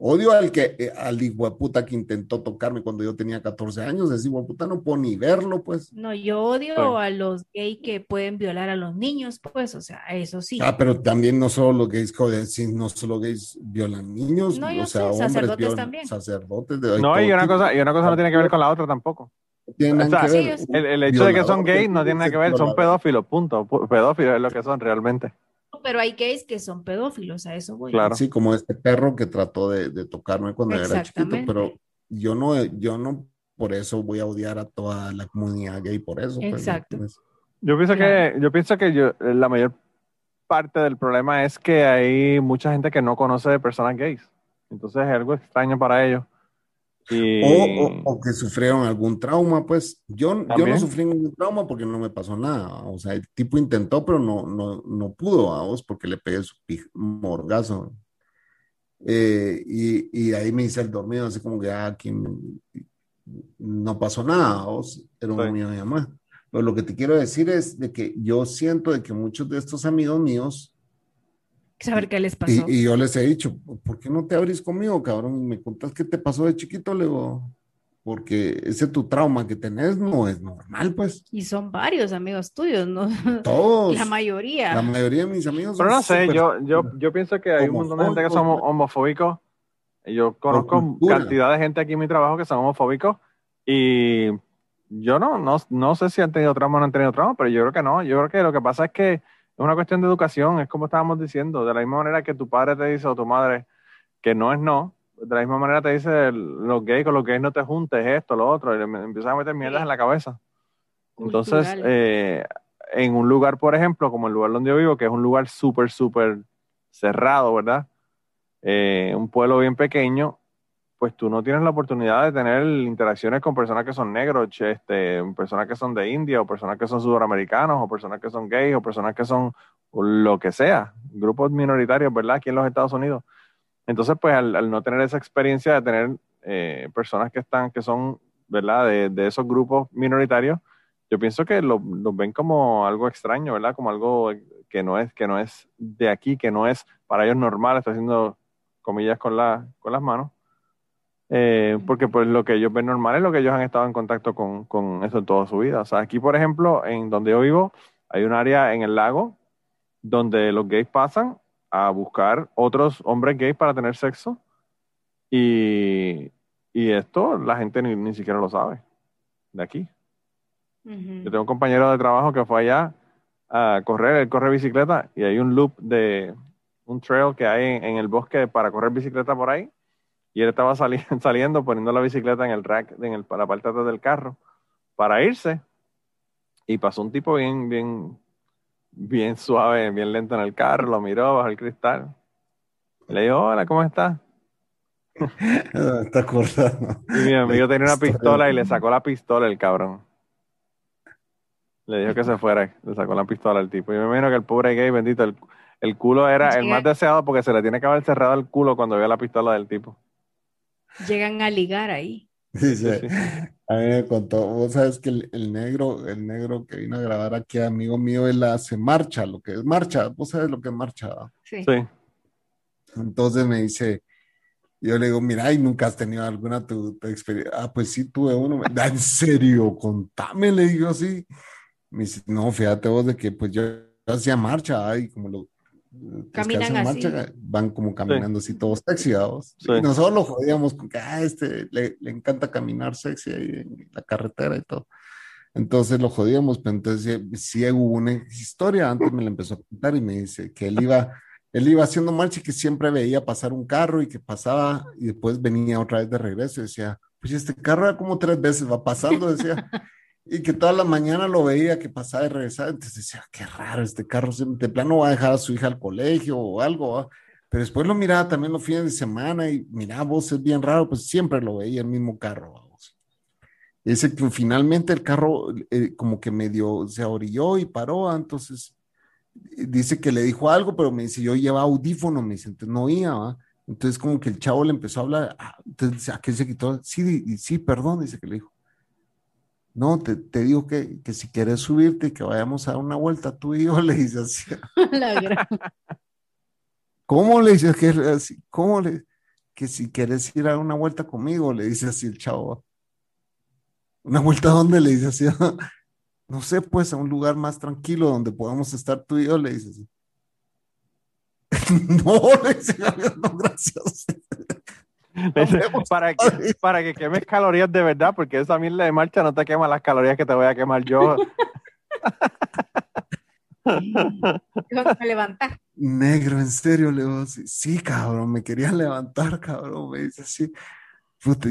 Odio al que, eh, al hijo de puta que intentó tocarme cuando yo tenía 14 años, ese hijo de puta no puedo ni verlo, pues. no, yo odio a los gays que pueden violar a los niños, pues, o sea, eso sí. Ah, pero también no solo los gays, joder, sí, no solo gays violan niños, No, yo o sea, sé, hombres sacerdotes violan también. sacerdotes. De, No, y una tipo. cosa, y una cosa no tiene que ver con la otra tampoco. O sea, que ver. El, el hecho de que son gays no tiene nada que ver, son pedófilos, punto. Pu- Pedófilos es lo que son realmente. Pero hay gays que son pedófilos, a eso voy. Claro. Sí, como este perro que trató de, de tocarme cuando era chiquito, pero yo no, yo no por eso voy a odiar a toda la comunidad gay por eso. pues, Exacto. ¿me entiendes? Yo pienso Claro. que, yo pienso que yo, la mayor parte del problema es que hay mucha gente que no conoce de personas gays. Entonces es algo extraño para ellos. Y O, o- o que sufrieron algún trauma, pues yo, yo no sufrí ningún trauma porque no me pasó nada. O sea, el tipo intentó, pero no, no, no pudo a vos porque le pegué su morgazo. Eh, y, y ahí me hice el dormido, así como que ah, no pasó nada, a vos era un Sí. mío de mamá. Pero lo que te quiero decir es de que yo siento de que muchos de estos amigos míos Saber qué les y, pasó. y yo les he dicho, ¿por qué no te abrís conmigo, cabrón? Me contás qué te pasó de chiquito, le digo, porque ese tu trauma que tenés no es normal, pues. Y son varios amigos tuyos, ¿no? Todos, La mayoría. la mayoría de mis amigos Pero son no sé, yo, yo, yo pienso que hay un montón de gente que son Homofóbicos. Y Yo conozco cantidad de gente aquí en mi trabajo que son homofóbicos y yo no, no, no sé si han tenido trauma o no han tenido trauma, pero yo creo que no. Yo creo que lo que pasa es que una cuestión de educación, es como estábamos diciendo, de la misma manera que tu padre te dice o tu madre que no es no, de la misma manera te dice los gays con los gays no te juntes, esto, lo otro, y le empiezas a meter mierdas en la cabeza. Entonces, eh, en un lugar, por ejemplo, como el lugar donde yo vivo, que es un lugar súper, súper cerrado, ¿verdad? Eh, un pueblo bien pequeño, pues tú no tienes la oportunidad de tener interacciones con personas que son negros, este, personas que son de India, o personas que son sudamericanos, o personas que son gays, o personas que son lo que sea, grupos minoritarios, ¿verdad? Aquí en los Estados Unidos. Entonces, pues al, al no tener esa experiencia de tener eh, personas que están, que son, ¿verdad? De, esos grupos minoritarios, yo pienso que lo- los ven como algo extraño, ¿verdad? Como algo que no es, que no es de aquí, que no es para ellos normal, estoy haciendo comillas con, la, con las manos. Eh, porque pues lo que ellos ven normal es lo que ellos han estado en contacto con, con eso toda su vida. O sea, aquí, por ejemplo, en donde yo vivo, hay un área en el lago donde los gays pasan a buscar otros hombres gays para tener sexo. Y, y esto la gente ni, ni siquiera lo sabe de aquí. Yo tengo un compañero de trabajo que fue allá a correr, él corre bicicleta y hay un loop de un trail que hay en, en el bosque para correr bicicleta por ahí. Y él estaba sali- saliendo, poniendo la bicicleta en el rack, en el, la parte de atrás del carro, para irse. Y pasó un tipo bien, bien, bien suave, bien lento en el carro, lo miró bajo el cristal. Y le dijo, hola, ¿cómo estás? Está acordando. Y mi amigo tenía una pistola y le sacó la pistola el cabrón. Le dijo que se fuera, le sacó la pistola al tipo. Y me imagino que el pobre gay, bendito, el, el culo era el más deseado porque se le tiene que haber cerrado el culo cuando vio la pistola del tipo. Llegan a ligar ahí. Dice, Sí, sí. a mí me contó, vos sabes que el, el negro, el negro que vino a grabar aquí, amigo mío, él hace marcha, lo que es marcha, vos sabes lo que es marcha. Sí. Sí. Entonces me dice, yo le digo, mira, ¿y nunca has tenido alguna tu, tu experiencia? Ah, pues sí, tuve uno. "Ah, ¿En serio? Contame, le digo así. Me dice, no, fíjate vos de que pues yo hacía marcha, ay, como lo... que Caminan así. marcha, van como caminando así todos sexy, ¿vos? Sí. Y nosotros lo jodíamos con que, ah, este, le, le encanta caminar sexy ahí en la carretera y todo. Entonces lo jodíamos, pero entonces sí, sí hubo una historia, antes me la empezó a contar y me dice que él iba, él iba haciendo marcha y que siempre veía pasar un carro y que pasaba y después venía otra vez de regreso y decía, pues este carro era como tres veces va pasando, decía. Y que toda la mañana lo veía que pasaba y regresaba. Entonces decía, qué raro, este carro de plano va a dejar a su hija al colegio o algo. Pero después lo miraba también los fines de semana y miraba, vos es bien raro, pues siempre lo veía el mismo carro. Dice que finalmente el carro eh, como que medio se orilló y paró, entonces dice que le dijo algo, pero me dice, yo llevaba audífono, me dice, entonces no oía, ¿va? Entonces como que el chavo le empezó a hablar, ah, entonces a qué se quitó, sí, sí, perdón, dice que le dijo. No, te, te digo que, que, si quieres subirte y que vayamos a dar una vuelta, tú y yo le dice así. ¿Cómo le dices que así? ¿Cómo le que si quieres ir a dar una vuelta conmigo? Le dice así el chavo. ¿Una vuelta a dónde? Le dice así. No sé, pues a un lugar más tranquilo donde podamos estar tú y yo, le dice así. no, le dice, no, gracias. para, que, para que quemes calorías de verdad, porque esa mierda de marcha no te quema las calorías que te voy a quemar yo. me levantar. Negro, en serio, le digo sí, cabrón, me quería levantar, cabrón, me dice así.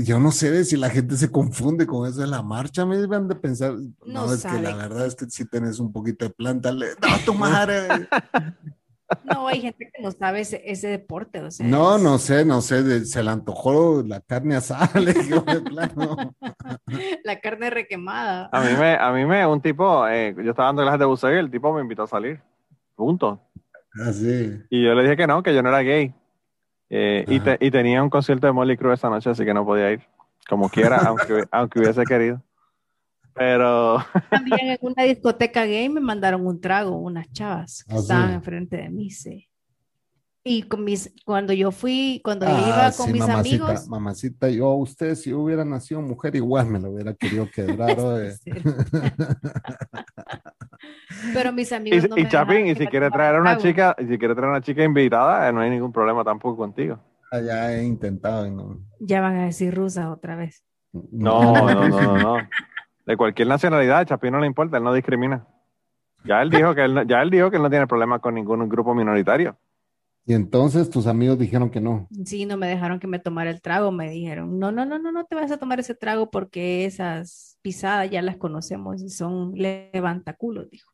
yo no sé si la gente se confunde con eso de la marcha, me deben de pensar, no, es que la verdad es que si tenés un poquito de planta, le, no, tu madre. No, hay gente que no sabe ese, deporte. O sea, no, no sé, no sé, se le antojó la carne asada, le La carne requemada. A mí me, a mí me, un tipo, eh, yo estaba dando clases de buceo y el tipo me invitó a salir. Punto. Así. Ah, y yo le dije que no, que yo no era gay. Eh, y, y, tenía un concierto de Molly Cruz esa noche, así que no podía ir. Como quiera, aunque, aunque hubiese querido. Pero. También en una discoteca gay me mandaron un trago, unas chavas que ah, estaban enfrente de mí, sí. Y con mis, cuando yo fui, cuando yo iba ah, con mis amigos. Mamacita, yo, usted, si hubiera nacido mujer, igual me lo hubiera querido quedar. Pero mis amigos. Y, no y Chapín, y si quiere traer a una chica, y si quiere traer a una chica invitada, eh, no hay ningún problema tampoco contigo. Ah, ya he intentado. ¿no? Ya van a decir rusa otra vez. No, no, no, no. no de cualquier nacionalidad, Chapín no le importa, él no discrimina. Ya él dijo que él, ya él dijo que él no tiene problema con ningún grupo minoritario. Y entonces tus amigos dijeron que no. Sí, no me dejaron que me tomara el trago, me dijeron, no, no, no, no, no te vas a tomar ese trago porque esas pisadas ya las conocemos y son levantaculos, dijo.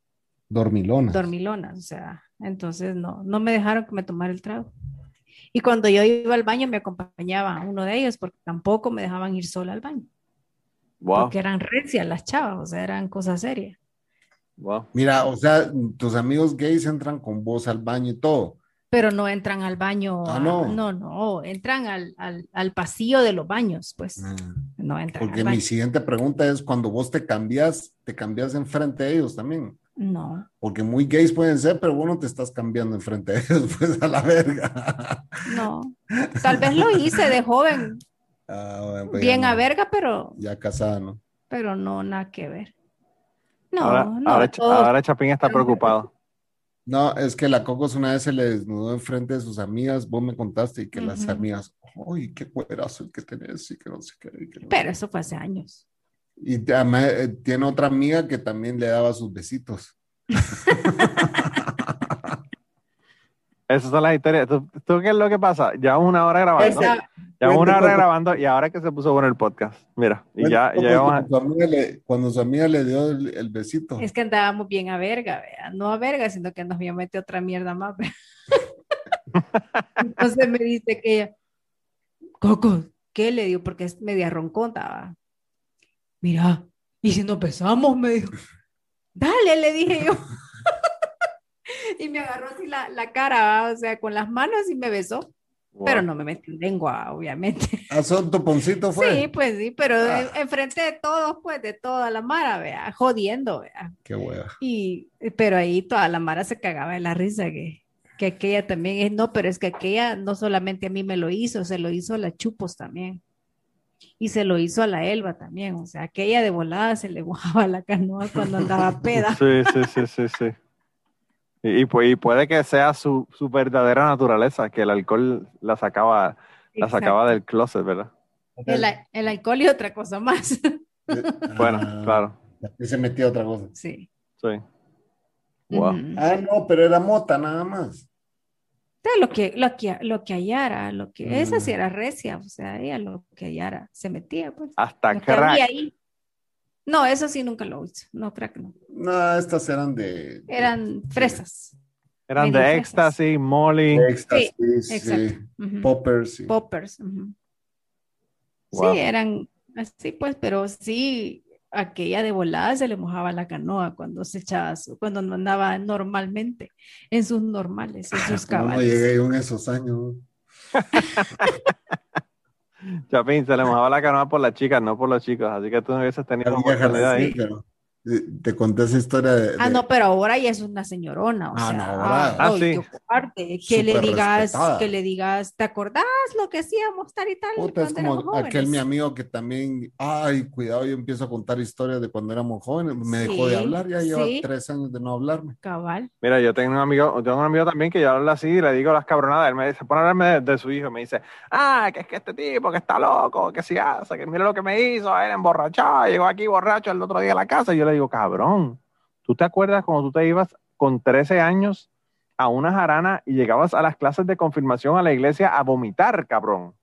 Dormilonas. Dormilonas, o sea, entonces no, no me dejaron que me tomara el trago. Y cuando yo iba al baño me acompañaba uno de ellos porque tampoco me dejaban ir sola al baño. Porque eran recias las chavas, o sea, eran cosas serias. Mira, o sea, tus amigos gays entran con vos al baño y todo. Pero no entran al baño. Ah, no. no, no, entran al, al, al, pasillo de los baños, pues. Ah. No entran. Porque mi siguiente pregunta es: cuando vos te cambias, ¿te cambias enfrente de ellos también? No. Porque muy gays pueden ser, pero vos no te estás cambiando enfrente de ellos, pues a la verga. No. Tal vez lo hice de joven, Ah, pues Bien a verga, pero. Ya casada, ¿no? Pero no, nada que ver. No, ahora, no. Ahora, Chapín está preocupado. No, es que la Cocos una vez se le desnudó enfrente de sus amigas, vos me contaste, y que las amigas, ¡ay, qué cuerazo el que tenés! Y que no sé qué. Pero eso fue hace años. Y además eh, tiene otra amiga que también le daba sus besitos. Esas son las historias. ¿Tú, qué es lo que pasa? Ya una hora grabando. Ya una hora grabando y ahora que se puso bueno el podcast. Mira, y ya, ya cuando, su amiga le, cuando su amiga le dio el, besito. Es que andábamos bien a verga, ¿vea? no a verga, sino que nos había metido otra mierda más. Entonces me dice que ella, Coco, ¿qué le dio? Porque es media ronconta. Mira, y si nos besamos, me dijo, dale, le dije yo. y me agarró así la, la cara, o sea, con las manos y me besó. Pero no me metí en lengua, obviamente. ¿A son toponcito fue? Sí, pues sí, pero ah. enfrente de todos, pues, de toda la mara, vea, jodiendo, vea. Qué hueva. Y, pero ahí toda la mara se cagaba de la risa que, que aquella también es, no, pero es que aquella no solamente a mí me lo hizo, se lo hizo a la Chupos también. Y se lo hizo a la Elba también, o sea, aquella de volada se le mojaba la canoa cuando andaba peda. Sí, sí, sí, sí, sí. Y, puede que sea su, verdadera naturaleza, que el alcohol la sacaba, la sacaba del closet, ¿verdad? El, alcohol y otra cosa más. bueno, claro. Y se metió otra cosa. Sí. Sí. Wow. Ah, no, pero era mota nada más. Lo que, lo que, lo que hallara, lo que, esa sí Mm. era recia, o sea, ella lo que hallara se metía, pues. Hasta Lo que había crack. ahí. No, eso sí nunca lo hizo. No, crack no. No, estas eran de. Eran fresas. Eran de éxtasis, molly. de éxtasis, sí. Poppers. sí. Poppers. Wow. Sí, eran así, pues, pero sí, aquella de volada se le mojaba la canoa cuando se echaba, su- cuando no andaba normalmente, en sus normales, en sus ¿Cómo no cabales. llegué yo en esos años? Chapín, se le mojaba la canoa por las chicas, no por los chicos. Así que tú no hubieses tenido la oportunidad ahí. Te conté esa historia de. Ah, de- no, pero ahora ya es una señorona, o Ah, sea, no, ahora- Ah, ay, sí. cobarde, que le digas, respetada. que le digas, ¿te acordás lo que hacíamos tal y tal Puta, es como aquel jóvenes?" mi amigo que también, ay, cuidado, yo empiezo a contar historias de cuando éramos jóvenes, me dejó de Sí, hablar, ya lleva sí. tres años de no hablarme. Cabal. Mira, yo tengo un amigo, tengo un amigo también que yo hablo así y le digo las cabronadas. Él me se pone a hablarme de, de su hijo me dice, ah, que es que este tipo que está loco, que si hace, que mira lo que me hizo, él emborrachado, llegó aquí borracho el otro día a la casa. Y yo le digo, cabrón, ¿tú te acuerdas cuando tú te ibas con 13 años a una jarana y llegabas a las clases de confirmación a la iglesia a vomitar, cabrón?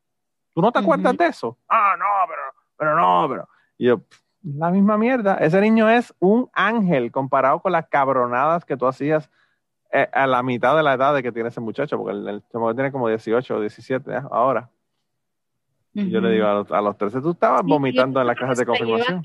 ¿Tú no te acuerdas de eso? Ah, no, pero, pero no, pero. Y yo, "Pff, la misma mierda. Ese niño es un ángel comparado con las cabronadas que tú hacías eh, a la mitad de la edad de que tiene ese muchacho, porque el, el chamaco tiene como 18 o 17 ¿eh? ahora. Y Yo le digo, a los, a los 13 tú estabas Sí, vomitando en las clases de confirmación.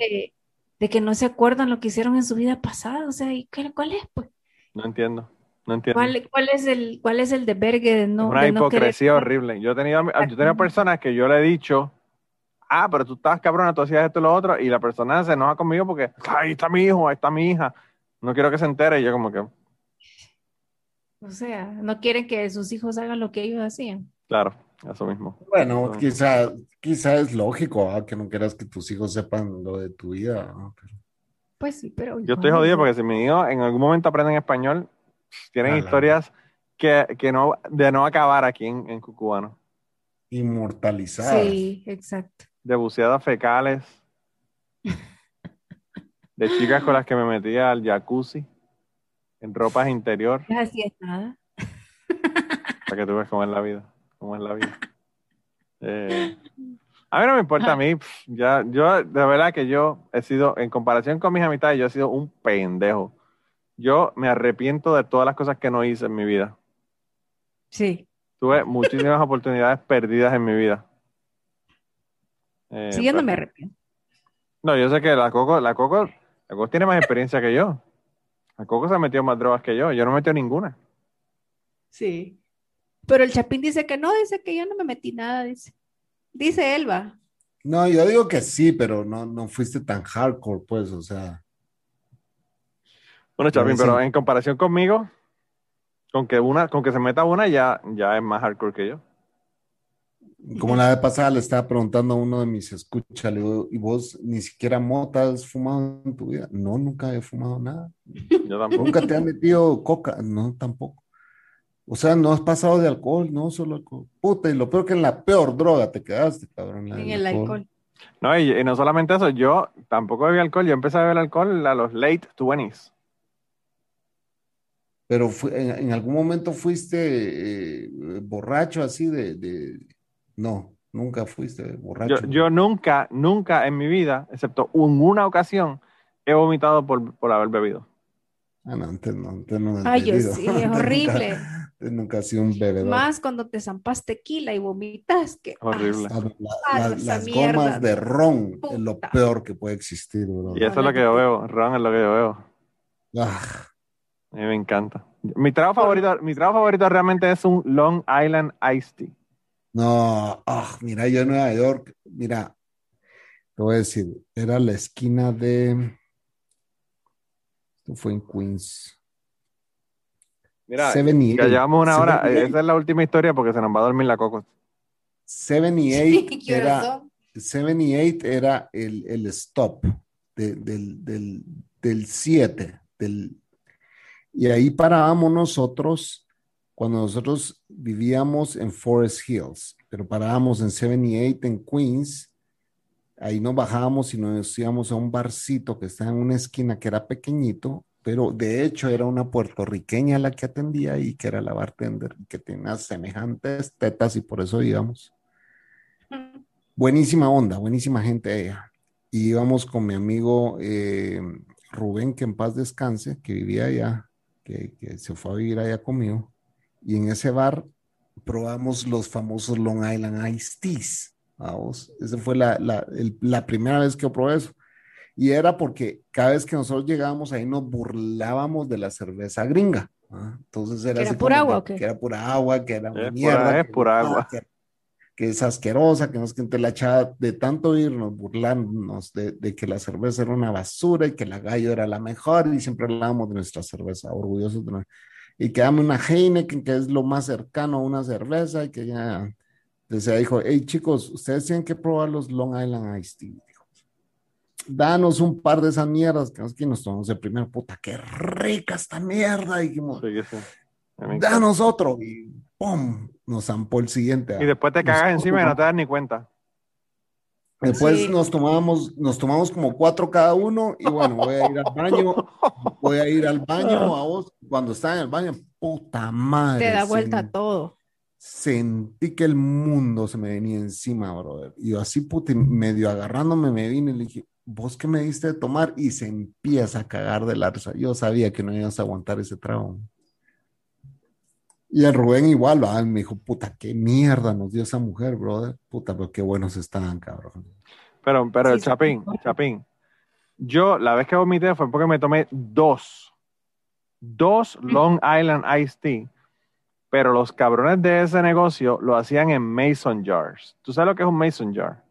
De que no se acuerdan lo que hicieron en su vida pasada, o sea, ¿y cuál es, pues? No entiendo, no entiendo. ¿Cuál, cuál es el, cuál es el debergue de no, Una de no querer- hipocresía horrible. Yo he tenido, yo tenido personas que yo le he dicho, ah, pero tú estabas cabrona, tú hacías esto y lo otro, y la persona se enoja conmigo porque ahí está mi hijo, ahí está mi hija. No quiero que se entere. Y yo como que, O sea, no quieren que sus hijos hagan lo que ellos hacían. claro, eso mismo. Bueno, No. quizá, quizá es lógico ¿ah? que no quieras que tus hijos sepan lo de tu vida. ¿no? Pero- Pues sí, pero... Yo estoy jodido porque si mi hijo en algún momento aprenden español, tienen Ah, la- historias que, que no, de no acabar aquí en, en Cucubano. Inmortalizadas. Sí, exacto. De buceadas fecales, de chicas con las que me metía al jacuzzi, en ropas interior, No hacías nada. para que tú veas cómo es la vida, cómo es la vida. Eh, a mí no me importa, a mí, ya, yo, de verdad que yo he sido, en comparación con mis amistades, yo he sido un pendejo. Yo me arrepiento de todas las cosas que no hice en mi vida. Sí. Tuve muchísimas oportunidades perdidas en mi vida. Eh, pues, me arrepiento. No, yo sé que la Coco, la Coco, la Coco tiene más experiencia que yo. La Coco se ha metido más drogas que yo. Yo no he metido ninguna. Sí. Pero el Chapín dice que no, dice que yo no me metí nada, dice. Dice Elba. No, yo digo que sí, pero no, no fuiste tan hardcore, pues, o sea. Bueno, Chapín, pero en comparación conmigo, con que una, con que se meta una ya, ya es más hardcore que yo. Como la vez pasada le estaba preguntando a uno de mis escuchas, le digo, ¿y vos ni siquiera mota has fumado en tu vida? No, nunca he fumado nada. Yo tampoco. ¿Nunca te han metido coca? No, tampoco. O sea, no has pasado de alcohol, no solo alcohol. Puta, y lo peor que en la peor droga te quedaste, cabrón. En el alcohol. No, y, y no solamente eso, yo tampoco bebí alcohol. Yo empecé a beber alcohol a los late 20s. Pero fue- en, en algún momento fuiste eh, borracho así de, de- No, nunca fuiste borracho. Yo, yo nunca, nunca en mi vida, excepto en una ocasión, he vomitado por, por haber bebido. Ah, no, antes no, antes no Ay, yo sí, es horrible. Nunca has sido un bebedor. Más cuando te zampas tequila y vomitas, que Horrible. Ah, la- Ah, la- las mierda. gomas de ron es lo peor que puede existir, bro. Y eso es lo que yo veo. Ron es lo que yo veo. Ah, A mí me encanta. Mi trago favorito, mi trago favorito realmente es un Long Island Iced Tea. no, ah, mira, yo en Nueva York, mira, te voy a decir, era la esquina de. Esto fue en Queens. Mira, 78. ya llevamos una hora. 78. Esa es la última historia porque se nos va a dormir la coco. 78 ¿Qué horas era, son? 78 era el, el stop de- del, del, del 7. Del, y ahí parábamos nosotros cuando nosotros vivíamos en Forest Hills, pero parábamos en 78 en Queens. Ahí nos bajábamos y nos íbamos a un barcito que está en una esquina que era pequeñito, pero de hecho era una puertorriqueña la que atendía y que era la bartender, que tenía semejantes tetas y por eso íbamos. Buenísima onda, buenísima gente ella. Y íbamos con mi amigo eh, Rubén, que en paz descanse, que vivía allá, que, se fue a vivir allá conmigo. Y en ese bar probamos los famosos Long Island Iced Teas. Vamos, esa fue la, la, la primera vez que probé eso. Y era porque cada vez que nosotros llegábamos ahí nos burlábamos de la cerveza gringa. ¿ah? Entonces era ¿Que era así pura agua que, o qué? que era pura agua, que era Es pura- mierda. es que- pura agua. Que, que es asquerosa, que no es que la echaba de tanto irnos burlándonos de, de que la cerveza era una basura y que la gallo era la mejor y siempre hablábamos de nuestra cerveza, orgullosos de nuestra y que dame una Heineken, que es lo más cercano a una cerveza, y que ya, entonces ella dijo, hey chicos, ustedes tienen que probar los Long Island Iced Tea. Danos un par de esas mierdas, que nos, que nos tomamos el primer, puta, qué rica esta mierda, dijimos, Sí, sí. Danos otro, y ¡pum! Nos zampó el siguiente. Y después te cagas encima y no te das ni cuenta. Después Sí. nos tomábamos, nos tomamos como cuatro cada uno y bueno, voy a ir al baño, voy a ir al baño a vos. Cuando estaba en el baño, puta madre. Te da vuelta todo. Sentí que el mundo se me venía encima, brother. Y yo así, puta, y medio agarrándome me vine y le dije, ¿vos qué me diste de tomar? Y se empieza a cagar de la risa. Yo sabía que no ibas a aguantar ese trago. Y el Rubén igual, ¿va? me dijo, puta, qué mierda nos dio esa mujer, brother. Puta, pero qué buenos estaban, cabrón. Pero, pero, Sí, sí. Chapín, Chapín, yo la vez que vomité fue porque me tomé dos, dos Long Island Iced Tea, pero los cabrones de ese negocio lo hacían en Mason Jars. ¿Tú sabes lo que es un Mason Jar?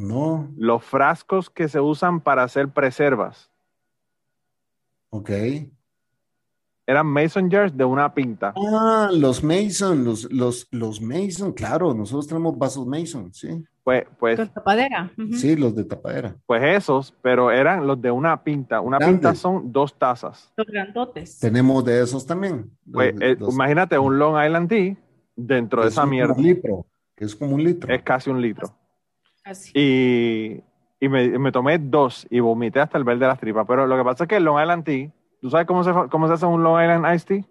No, Los frascos que se usan para hacer preservas. ok. Eran Mason Jars de una pinta. Ah, los Mason, los, los, los Mason, claro, nosotros tenemos vasos Mason, sí. Pues, pues, Con tapadera. Sí, los de tapadera. pues esos, pero eran los de una pinta. Una Grandes. pinta son dos tazas. Los grandotes. Tenemos de esos también. Pues, Los- eh, los- imagínate un Long Island Tea dentro de es esa un- mierda. Un litro, que es como un litro. Es casi un litro. Así. Y, y me, me tomé dos y vomité hasta el verde de las tripas. Pero lo que pasa es que el Long Island Tea, ¿tú sabes cómo se, cómo se hace un Long Island Iced Tea?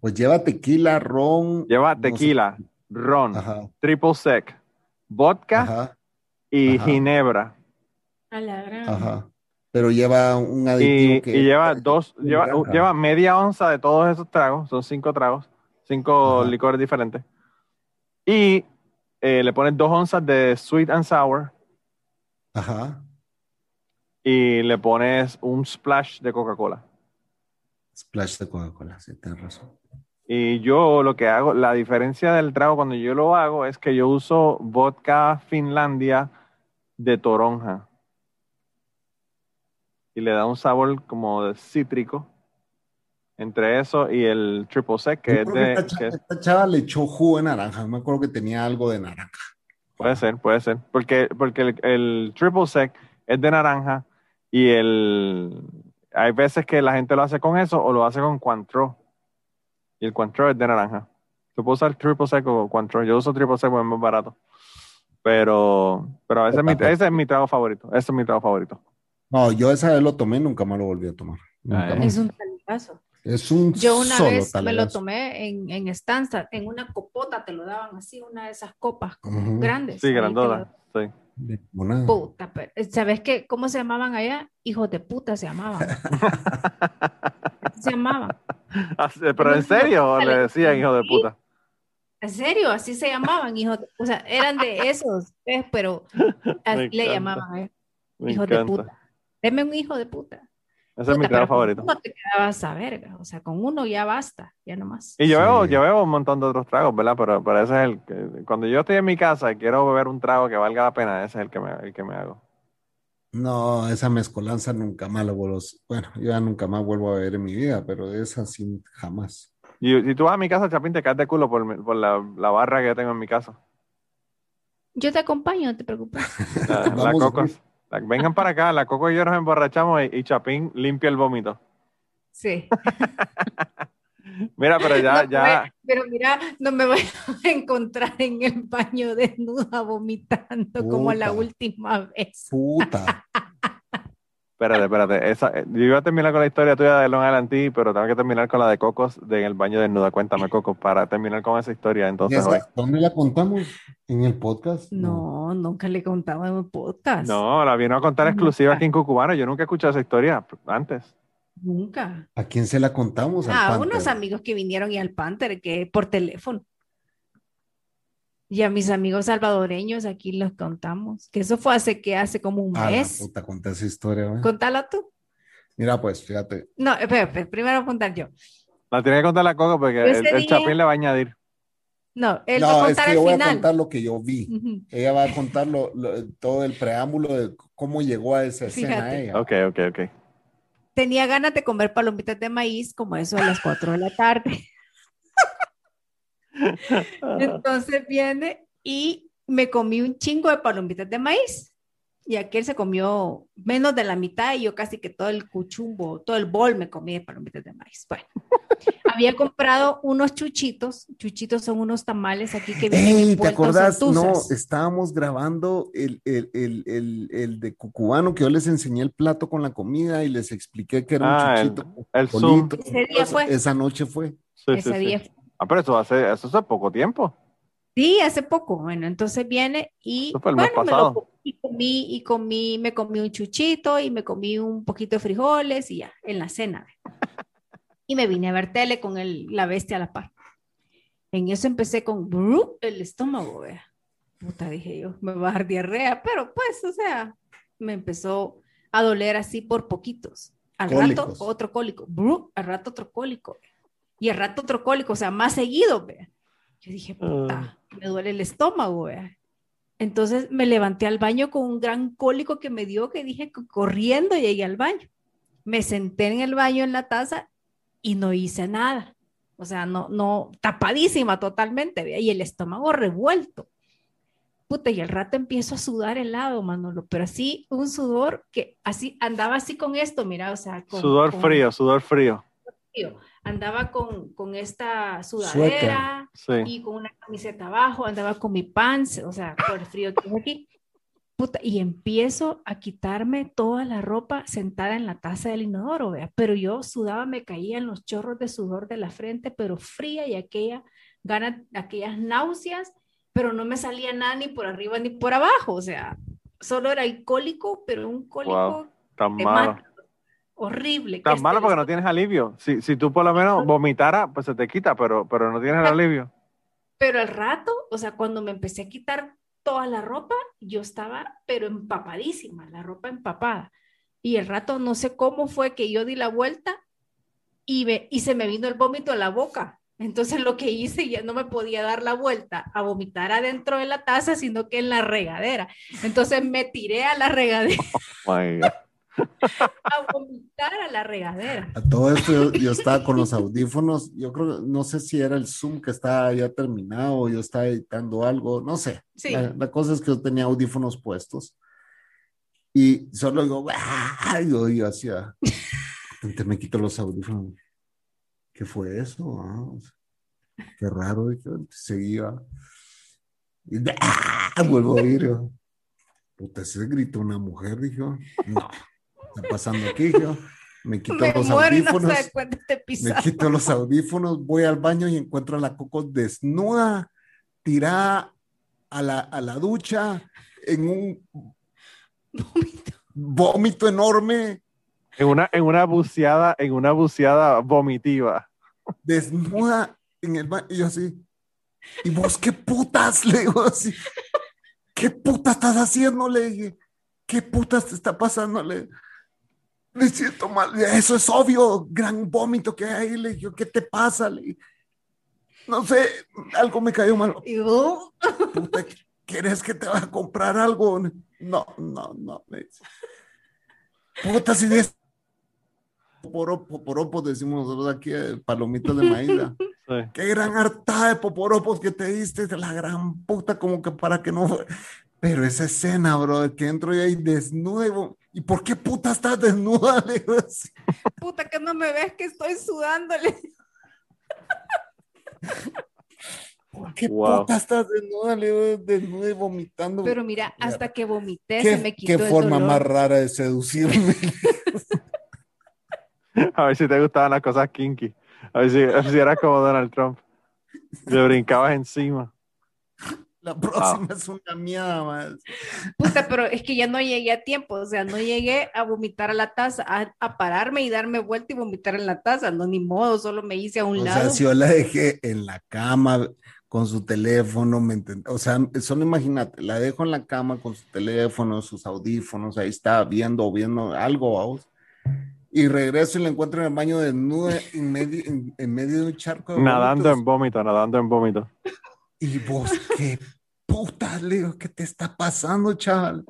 Pues lleva tequila, ron. Lleva no sé. tequila, ron, Ajá, triple sec, vodka ajá, y ajá. ginebra. A la gran. ajá. Pero lleva un aditivo Y, que. y lleva dos, lleva, lleva media onza de todos esos tragos, son cinco tragos, cinco Ajá. licores diferentes. Y eh, le pones dos onzas de sweet and sour Ajá. y le pones un splash de Coca-Cola. Splash de Coca-Cola, sí, tienes razón. Y yo lo que hago, la diferencia del trago cuando yo lo hago es que yo uso vodka Finlandia de toronja. Y le da un sabor como de cítrico. Entre eso y el triple sec, que Yo es de... esta, que chava, es- esta chava le echó jugo de naranja. Me acuerdo que tenía algo de naranja. puede ser, puede ser. Porque, porque el, el triple sec es de naranja y el... Hay veces que la gente lo hace con eso o lo hace con Cointreau. Y el Cointreau es de naranja. Tú puedes usar triple sec o Cointreau. Yo uso triple sec porque es más barato. Pero, pero a veces mi- ese es mi trago favorito. Ese es mi trago favorito. No, yo esa vez lo tomé, nunca más lo volví a tomar. Nunca más. Es un taligazo. Es un Yo una solo vez me lo tomé en, en Stanza, en una copota te lo daban así, una de esas copas como Ujú. grandes. Sí, grandota. Sí. Limonada. Puta, pero, ¿sabes qué? ¿Cómo se llamaban allá? Hijos de puta se llamaban. Se llamaban. Ah, Pero en serio le decían hijo de puta. En serio, así se llamaban, hijos de- O sea, eran de esos, ¿ves? pero así le llamaban a ellos, Me hijos de puta. Deme un hijo de puta. Ese es mi con favorito. uno te quedabas a verga, o sea, con uno ya basta, ya nomás. Y yo, Sí. bebo, yo bebo un montón de otros tragos, ¿verdad? Pero, pero ese es el que, cuando yo estoy en mi casa y quiero beber un trago que valga la pena, ese es el que me, el que me hago. No, esa mezcolanza nunca más lo vuelvo. Bueno, yo ya nunca más vuelvo a ver en mi vida, pero esa sí jamás. Y si tú vas a mi casa, Chapín, te caes de culo por, por la, la barra que yo tengo en mi casa. Yo te acompaño, no te preocupes. La, la Vamos, Coco- Luis. la- vengan para acá, la Coco y yo nos emborrachamos y, y Chapín limpia el vómito. Sí. Mira, pero ya, No, ya, Pero mira, no me voy a encontrar en el baño desnuda vomitando como la última vez. Puta. Espérate, espérate. Esa, eh, yo iba a terminar con la historia tuya de Long Island Tea, pero tengo que terminar con la de Cocos de en el baño desnuda. Cuéntame, Coco, para terminar con esa historia. ¿Y Entonces, esa- hoy. ¿Dónde la contamos? ¿En el podcast? No, nunca le contaba en un podcast. No, la vino a contar exclusiva Nunca. aquí en Cucubano. Yo nunca he escuchado esa historia antes. Nunca. ¿A quién se la contamos? Al Ah, Panther. unos amigos que vinieron y al Panther, que por teléfono. Y a mis amigos salvadoreños aquí los contamos. Que eso fue hace que hace como un la mes. puta, conté esa historia, ¿ve? Contala tú. Mira, pues, fíjate. No, espera, espera, primero contar yo. La tiene que contar la Coco porque el, el día- Chapín le va a añadir. No, él va a No, es contar que al yo voy a contar lo que yo vi. Ujú. Ella va a contar lo- lo- todo el preámbulo de cómo llegó a esa escena Fíjate. ella. Ok, ok, ok. Tenía ganas de comer palomitas de maíz como eso a las 4 de la tarde. Entonces viene y me comí un chingo de palomitas de maíz. Y aquel se comió menos de la mitad y yo casi que todo el cuchumbo, todo el bol me comí de palomitas de maíz. Bueno, había comprado unos chuchitos. Chuchitos son unos tamales aquí que vienen Ey, ¿te acordás? No, estábamos grabando el, el, el, el, el de Cucubano, que yo les enseñé el plato con la comida y les expliqué que era un Ah, el, chuchito. el. Ese día fue. Esa noche fue. Sí, Ese sí, sí. Ah, pero eso hace, eso hace poco tiempo. Sí, hace poco. Bueno, entonces viene y bueno, me lo y comí y comí, me comí un chuchito y me comí un poquito de frijoles y ya, en la cena. Y me vine a ver tele con el, la bestia a la par. En eso empecé con bru, el estómago, vea. Puta, dije yo, me va a dar diarrea, pero pues, o sea, me empezó a doler así por poquitos. Al Cólicos. rato, otro cólico, bru, al rato otro cólico. Y al rato otro cólico, o sea, más seguido, vea. Yo dije, puta, me duele el estómago, vea. Entonces me levanté al baño con un gran cólico que me dio, que dije, corriendo llegué al baño. Me senté en el baño en la taza y no hice nada. O sea, no, no, tapadísima totalmente, vea, y el estómago revuelto. Puta, y al rato empiezo a sudar helado, Manolo, pero así, un sudor que así, andaba así con esto, mira, o sea, con, Sudor con frío, sudor frío. frío. Andaba con, con esta sudadera Sí. y con una camiseta abajo, andaba con mi pants, o sea, por el frío que tengo aquí. Puta, y empiezo a quitarme toda la ropa sentada en la taza del inodoro, vea, pero yo sudaba, me caían los chorros de sudor de la frente, pero fría y aquella gana, aquellas náuseas, pero no me salía nada ni por arriba ni por abajo, o sea, solo era el cólico, pero un cólico Wow, Tan malo. Horrible. Tan este malo porque les- no tienes alivio. Si, si tú por lo menos vomitaras, pues se te quita, pero, pero no tienes el alivio. Pero al rato, o sea, cuando me empecé a quitar toda la ropa, yo estaba, pero empapadísima, la ropa empapada. Y el rato, no sé cómo fue que yo di la vuelta y, me, y se me vino el vómito a la boca. Entonces lo que hice, ya no me podía dar la vuelta a vomitar adentro de la taza, sino que en la regadera. Entonces me tiré a la regadera, My God. a vomitar a la regadera. A todo esto yo, yo estaba con los audífonos, yo creo, no sé si era el Zoom que estaba ya terminado, yo estaba editando algo, no sé. Sí. La, la cosa es que yo tenía audífonos puestos y solo digo, ¡ah! yo, yo hacía, me quito los audífonos. ¿Qué fue eso? ah? Qué raro, dije, seguía. Y, ¡ah! vuelvo a oír. yo, Puta, se gritó una mujer, dijo. No, está pasando aquí, yo. Me quito Me los muero y no audífonos. se da cuenta este Me quito los audífonos, voy al baño y encuentro a la Coco desnuda, tirada a la, a la ducha, en un vómito enorme, En una, en una buceada, en una buceada vomitiva. desnuda en el baño. Y yo así, ¿y vos qué putas? Le digo así, ¿qué putas estás haciendo? Le dije, ¿qué putas te está pasando? Le, me siento mal, eso es obvio, gran vómito que hay ahí. Le dije, ¿qué te pasa? Le dije, no sé, algo me cayó mal. Puta, ¿quieres que te vaya a comprar algo? No, no, no. me dice. Puta, si de poporopo, poporopos decimos nosotros aquí, eh, palomitas de maíz. Qué gran hartada de poporopos que te diste, de la gran puta, como que para que no. Pero esa escena, bro, que entro yo ahí desnuda y, vo- ¿y por qué puta estás desnuda? Le digo así. puta que no me ves que estoy sudándole. ¿Por qué Wow. puta estás desnuda? Le digo, desnuda y vomitando. Pero mira, hasta que vomité ¿Qué, se me qué quitó el forma dolor. más rara de seducirme. A ver si te gustaban las cosas kinky. A ver si, a ver si eras como Donald Trump. Le brincabas encima. La próxima es una mierda más. Puta, pero es que ya no llegué a tiempo, o sea, no llegué a vomitar a la taza, a, a pararme y darme vuelta y vomitar en la taza, no, ni modo, solo me hice a un O lado. sea, si yo la dejé en la cama con su teléfono, ¿me entiendes? O sea, solo imagínate, la dejo en la cama con su teléfono, sus audífonos, ahí está viendo, viendo algo, vamos. Y regreso y la encuentro en el baño desnuda en medio, en, en medio de un charco de Nadando en vómito, nadando en vómito. Y vos, qué puta, le digo, ¿qué te está pasando, chaval?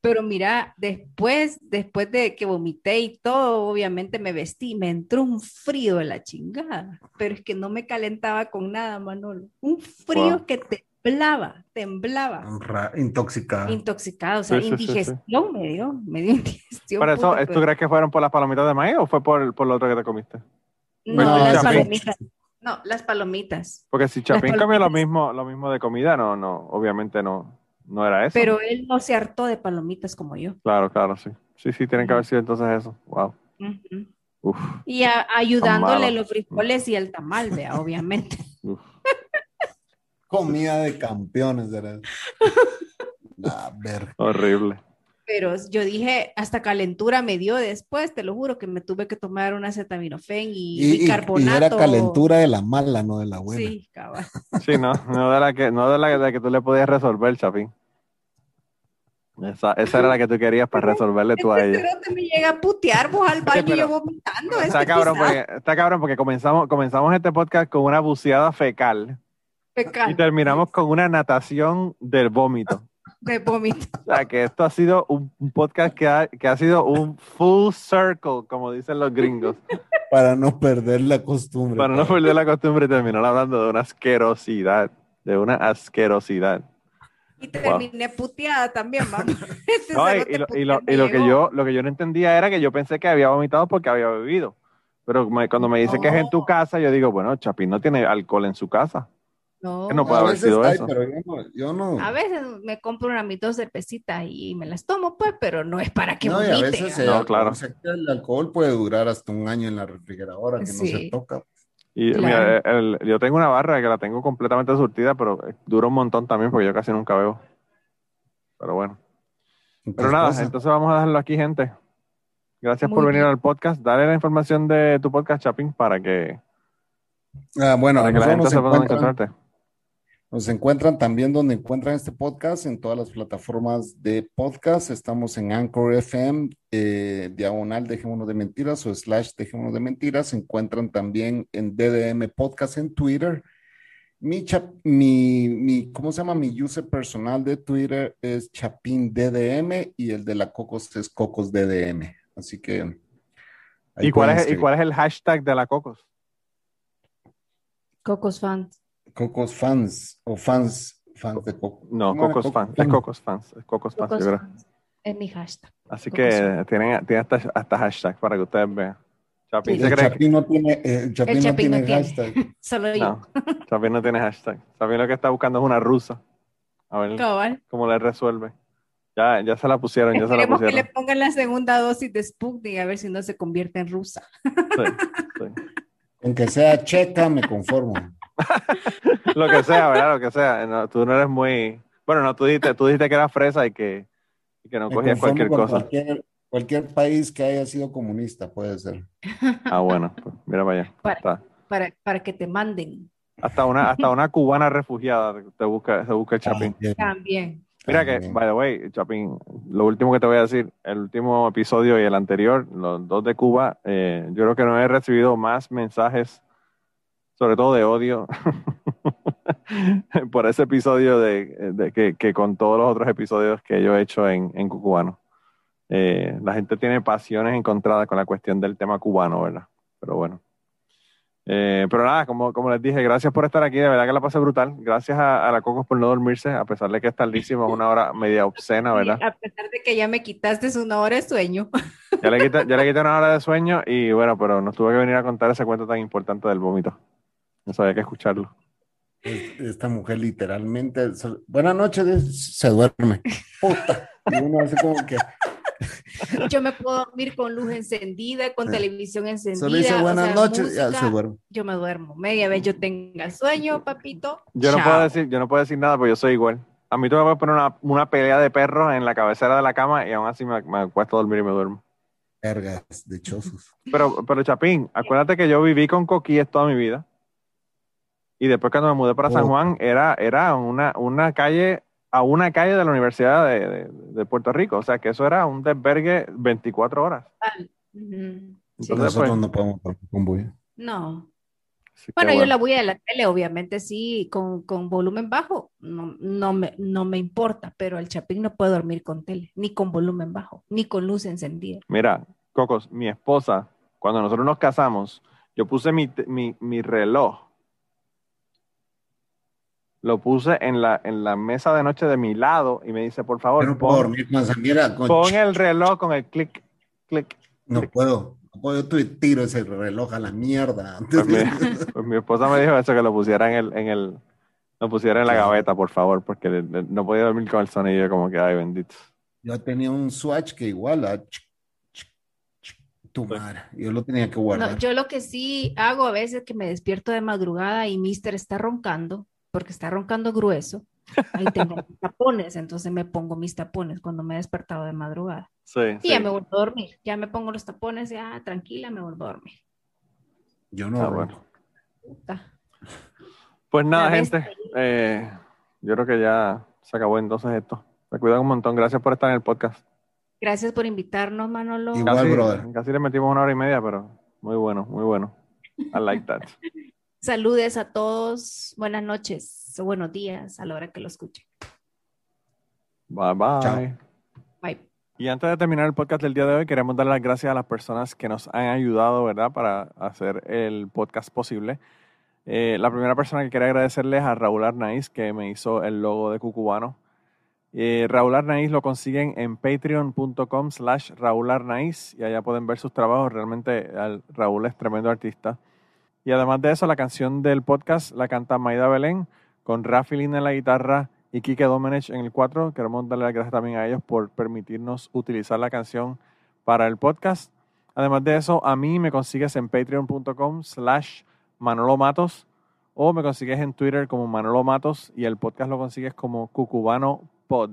Pero mira, después, después de que vomité y todo, obviamente me vestí, me entró un frío de la chingada, pero es que no me calentaba con nada, Manolo. Un frío Wow. que temblaba, temblaba. Ra- Intoxicada. Intoxicado, o sea, Sí, sí, sí, sí. indigestión me dio, me dio indigestión. Por eso, puta, ¿tú pero- crees que fueron por las palomitas de maíz o fue por, por lo otro que te comiste? No, No, las palomitas. No, las palomitas. Porque si Chapín comió lo mismo, lo mismo de comida, no, no, obviamente no, no era eso. Pero él no se hartó de palomitas como yo. Claro, claro, sí. Sí, sí, tienen que haber sido entonces eso. Wow. Uf, Y a- ayudándole los frijoles y el tamal, vea, obviamente. uf. Comida de campeones, ¿verdad? Verga. Horrible. Pero yo dije, hasta calentura me dio después, te lo juro, que me tuve que tomar un acetaminofén y, Y, y- y bicarbonato. era calentura de la mala, no de la buena. Sí, cabal. Sí, no, no de la que, no de la de que tú le podías resolver, Chapín. Esa, esa era la que tú querías para resolverle tú a ella. cerote me llega a putear vos al baño y pero- yo vomitando. Está este cabrón, porque, está cabrón porque comenzamos, comenzamos este podcast con una buceada fecal pecado y terminamos con una natación del vómito. De vómito. O sea, que esto ha sido un, un podcast que ha, que ha sido un full circle, como dicen los gringos, Para no perder la costumbre. para no perder la costumbre y terminar hablando de una asquerosidad, de una asquerosidad. Y terminé puteada también, vamos. Este No, y, lo, y lo- y lo que yo, lo que yo no entendía era que yo pensé que había vomitado porque había bebido. Pero me- cuando me dice que es en tu casa, yo digo, bueno, Chapín no tiene alcohol en su casa. No, no puede A haber veces sido hay, eso. pero yo no. Yo no. A veces me compro una mis dos cervecitas y me las tomo, pues, pero no es para que No, y a vomite. veces el, No, alcohol, claro. o sea, que el alcohol puede durar hasta un año en la refrigeradora que no se toca. Y Claro. mira, el- yo tengo una barra que la tengo completamente surtida, pero eh, dura un montón también porque yo casi nunca bebo. Pero bueno. Pero nada, entonces vamos a dejarlo aquí, gente. Gracias Muy por venir bien. al podcast. Dale la información de tu podcast, Chapín, para que, Ah, bueno, para que la gente dónde encuentran, encontrarte. Nos encuentran también donde encuentran este podcast, en todas las plataformas de podcast. Estamos en Anchor FM, eh, diagonal Dejémonos de Mentiras o slash Dejémonos de Mentiras. Se encuentran también en DDM Podcast en Twitter. Mi, chap- mi, mi, ¿cómo se llama? Mi user personal de Twitter es Chapín DDM y el de la Cocos es Cocos DDM. Así que. ¿Y cuál, pueden es, ¿Y escribir. cuál es el hashtag de la Cocos? Cocos fans. Cocos fans o fans, fans de Cocos. No, ¿Cómo era? Cocos Fans. Es Cocos Fans. Es Cocos Fans, Cocos yo creo. fans. Es mi hashtag. Así Cocos que Fans. tienen, tienen hasta, hasta hashtag para que ustedes vean. Chapín Sí. se El cree Chapín no tiene, eh, Chapín El no Chapín no tiene tiene. hashtag. Solo yo. No, Chapín no tiene hashtag. Chapín lo que está buscando es una rusa. A ver Cabal. cómo le resuelve. Ya, ya se la pusieron, ya se la Esperemos que le pusieron. pongan la segunda dosis de Sputnik a ver si no se convierte en rusa. Sí, sí. Aunque sea checa, me conformo. Lo que sea, ¿verdad? Lo que sea. No, tú no eres muy. Bueno, no, tú dijiste, tú dijiste que era fresa y que, y que no cogías cualquier cosa. Cualquier, cualquier país que haya sido comunista puede ser. Ah, bueno, pues mira para allá. Para- Hasta, Para, para que te manden hasta una, hasta una cubana refugiada te busca, se busca el Chapín. También, también. Mira que, by the way, Chapín, lo último que te voy a decir, el último episodio y el anterior, los dos de Cuba, eh, yo creo que no he recibido más mensajes, sobre todo de odio, por ese episodio de, de que, que con todos los otros episodios que yo he hecho en, en Cucubano. Eh, la gente tiene pasiones encontradas con la cuestión del tema cubano, ¿verdad? Pero bueno. Eh, pero nada, como, como les dije, gracias por estar aquí, de verdad que la pasé brutal. Gracias a, a la Cocos por no dormirse, a pesar de que es tardísimo, es una hora media obscena, ¿verdad? A pesar de que ya me quitaste una hora de sueño. Ya le quité, ya le quité una hora de sueño y bueno, pero nos tuvo que venir a contar ese cuento tan importante del vómito. Eso había que escucharlo. Es- Esta mujer literalmente, buenas noches, se duerme. Puta. Y uno hace como que, Yo me puedo dormir con luz encendida, con televisión encendida. Solo dice o buenas sea, noches, ya música, se duerme. Yo me duermo. Media vez yo tenga sueño, papito. Yo no puedo decir, yo no puedo decir nada, porque yo soy igual. A mí tú me puedes poner una, una pelea de perros en la cabecera de la cama y aún así me, me acuesto a dormir y me duermo. Vergas, dichosos. Pero, pero Chapín, acuérdate que yo viví con coquíes toda mi vida. Y después cuando me mudé para San Oh. Juan, era, era una, una calle, a una calle de la Universidad de, de- de Puerto Rico. O sea que eso era un desvergue 24 horas. Ujú. Sí. Entonces, Nosotros pues, no podemos dormir con bulla. No. sí Bueno, yo bueno. la voy a la tele, obviamente sí, con, con volumen bajo, no, no, me, no me importa, pero el chapín no puede dormir con tele, ni con volumen bajo, ni con luz encendida. Mira, Cocos, mi esposa, cuando nosotros nos casamos, yo puse mi, mi, mi reloj. Lo puse en la, en la mesa de noche de mi lado y me dice, por favor, puedo pon, dormir con pon el reloj con el clic, clic. No puedo. No puedo. Yo tu- tiro ese reloj a la mierda. Pues mi, pues mi esposa me dijo eso, que lo pusiera en el, en el, lo pusiera en la gaveta, por favor, porque le- le- no podía dormir con el sonido, como que, ay, bendito. Yo tenía un Swatch que igual a ch- tu madre. Yo lo tenía que guardar. No, yo lo que sí hago a veces que me despierto de madrugada y Mister está roncando, porque está roncando grueso, ahí tengo mis tapones, entonces me pongo mis tapones cuando me he despertado de madrugada. Sí, Y sí. ya me vuelvo a dormir, ya me pongo los tapones, ya tranquila, me vuelvo a dormir. Yo no. Ah, bueno. Puta. Pues nada, gente. eh, yo creo que ya se acabó entonces esto. Se cuidan un montón. Gracias por estar en el podcast. Gracias por invitarnos, Manolo. Igual. Casi, brother. casi le metimos una hora y media, pero muy bueno, muy bueno. I like that. Saludes a todos, buenas noches o buenos días a la hora que lo escuchen. Bye bye. Chao. Bye. Y antes de terminar el podcast del día de hoy, queremos dar las gracias a las personas que nos han ayudado, ¿verdad?, para hacer el podcast posible. Eh, la primera persona que quería agradecerles a Raúl Arnaiz, que me hizo el logo de Cucubano. Eh, Raúl Arnaiz lo consiguen en patreon.com slash Raúl Arnaiz y allá pueden ver sus trabajos. Realmente el- Raúl es tremendo artista. Y además de eso, la canción del podcast la canta Maida Belén con Rafi Lina en la guitarra y Kike Domenech en el 4. Queremos darle las gracias también a ellos por permitirnos utilizar la canción para el podcast. Además de eso, a mí me consigues en patreon.com slash Manolo Matos o me consigues en Twitter como Manolo Matos y el podcast lo consigues como Cucubano Pod.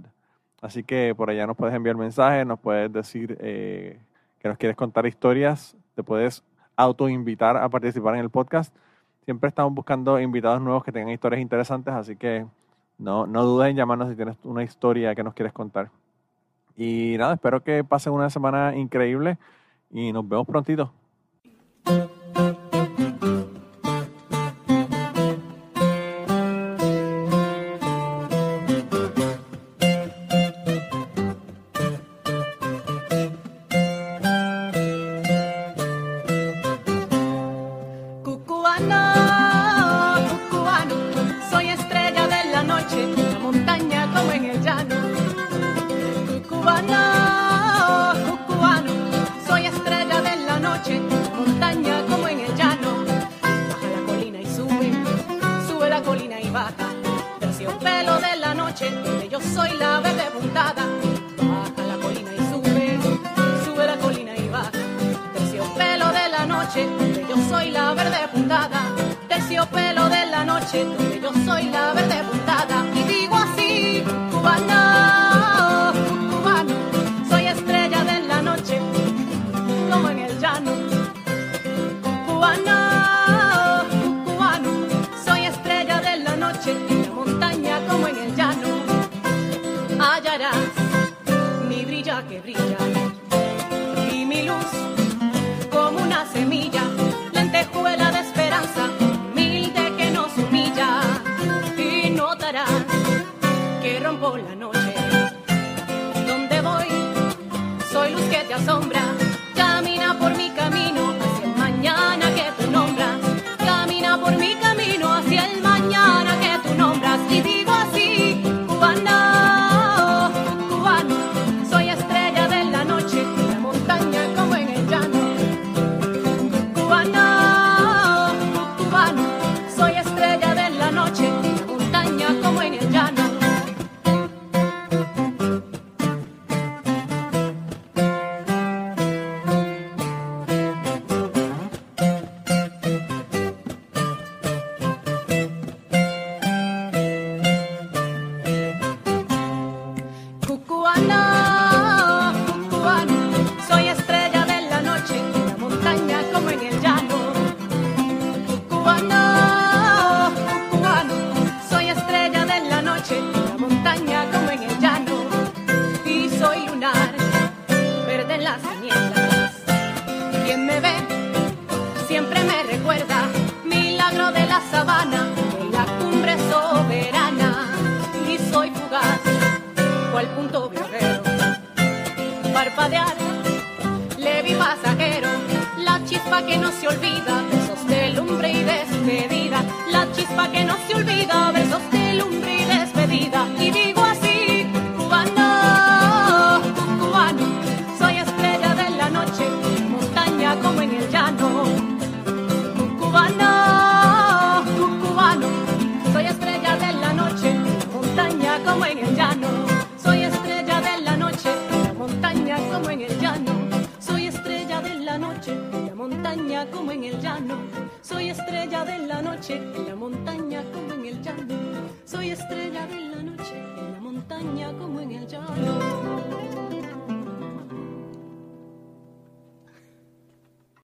Así que por allá nos puedes enviar mensajes, nos puedes decir eh, que nos quieres contar historias, te puedes autoinvitar a participar en el podcast. Siempre estamos buscando invitados nuevos que tengan historias interesantes, así que no, no dudes en llamarnos si tienes una historia que nos quieres contar. Y nada, espero que pasen una semana increíble y nos vemos prontito. Terciopelo de la noche, yo soy la verde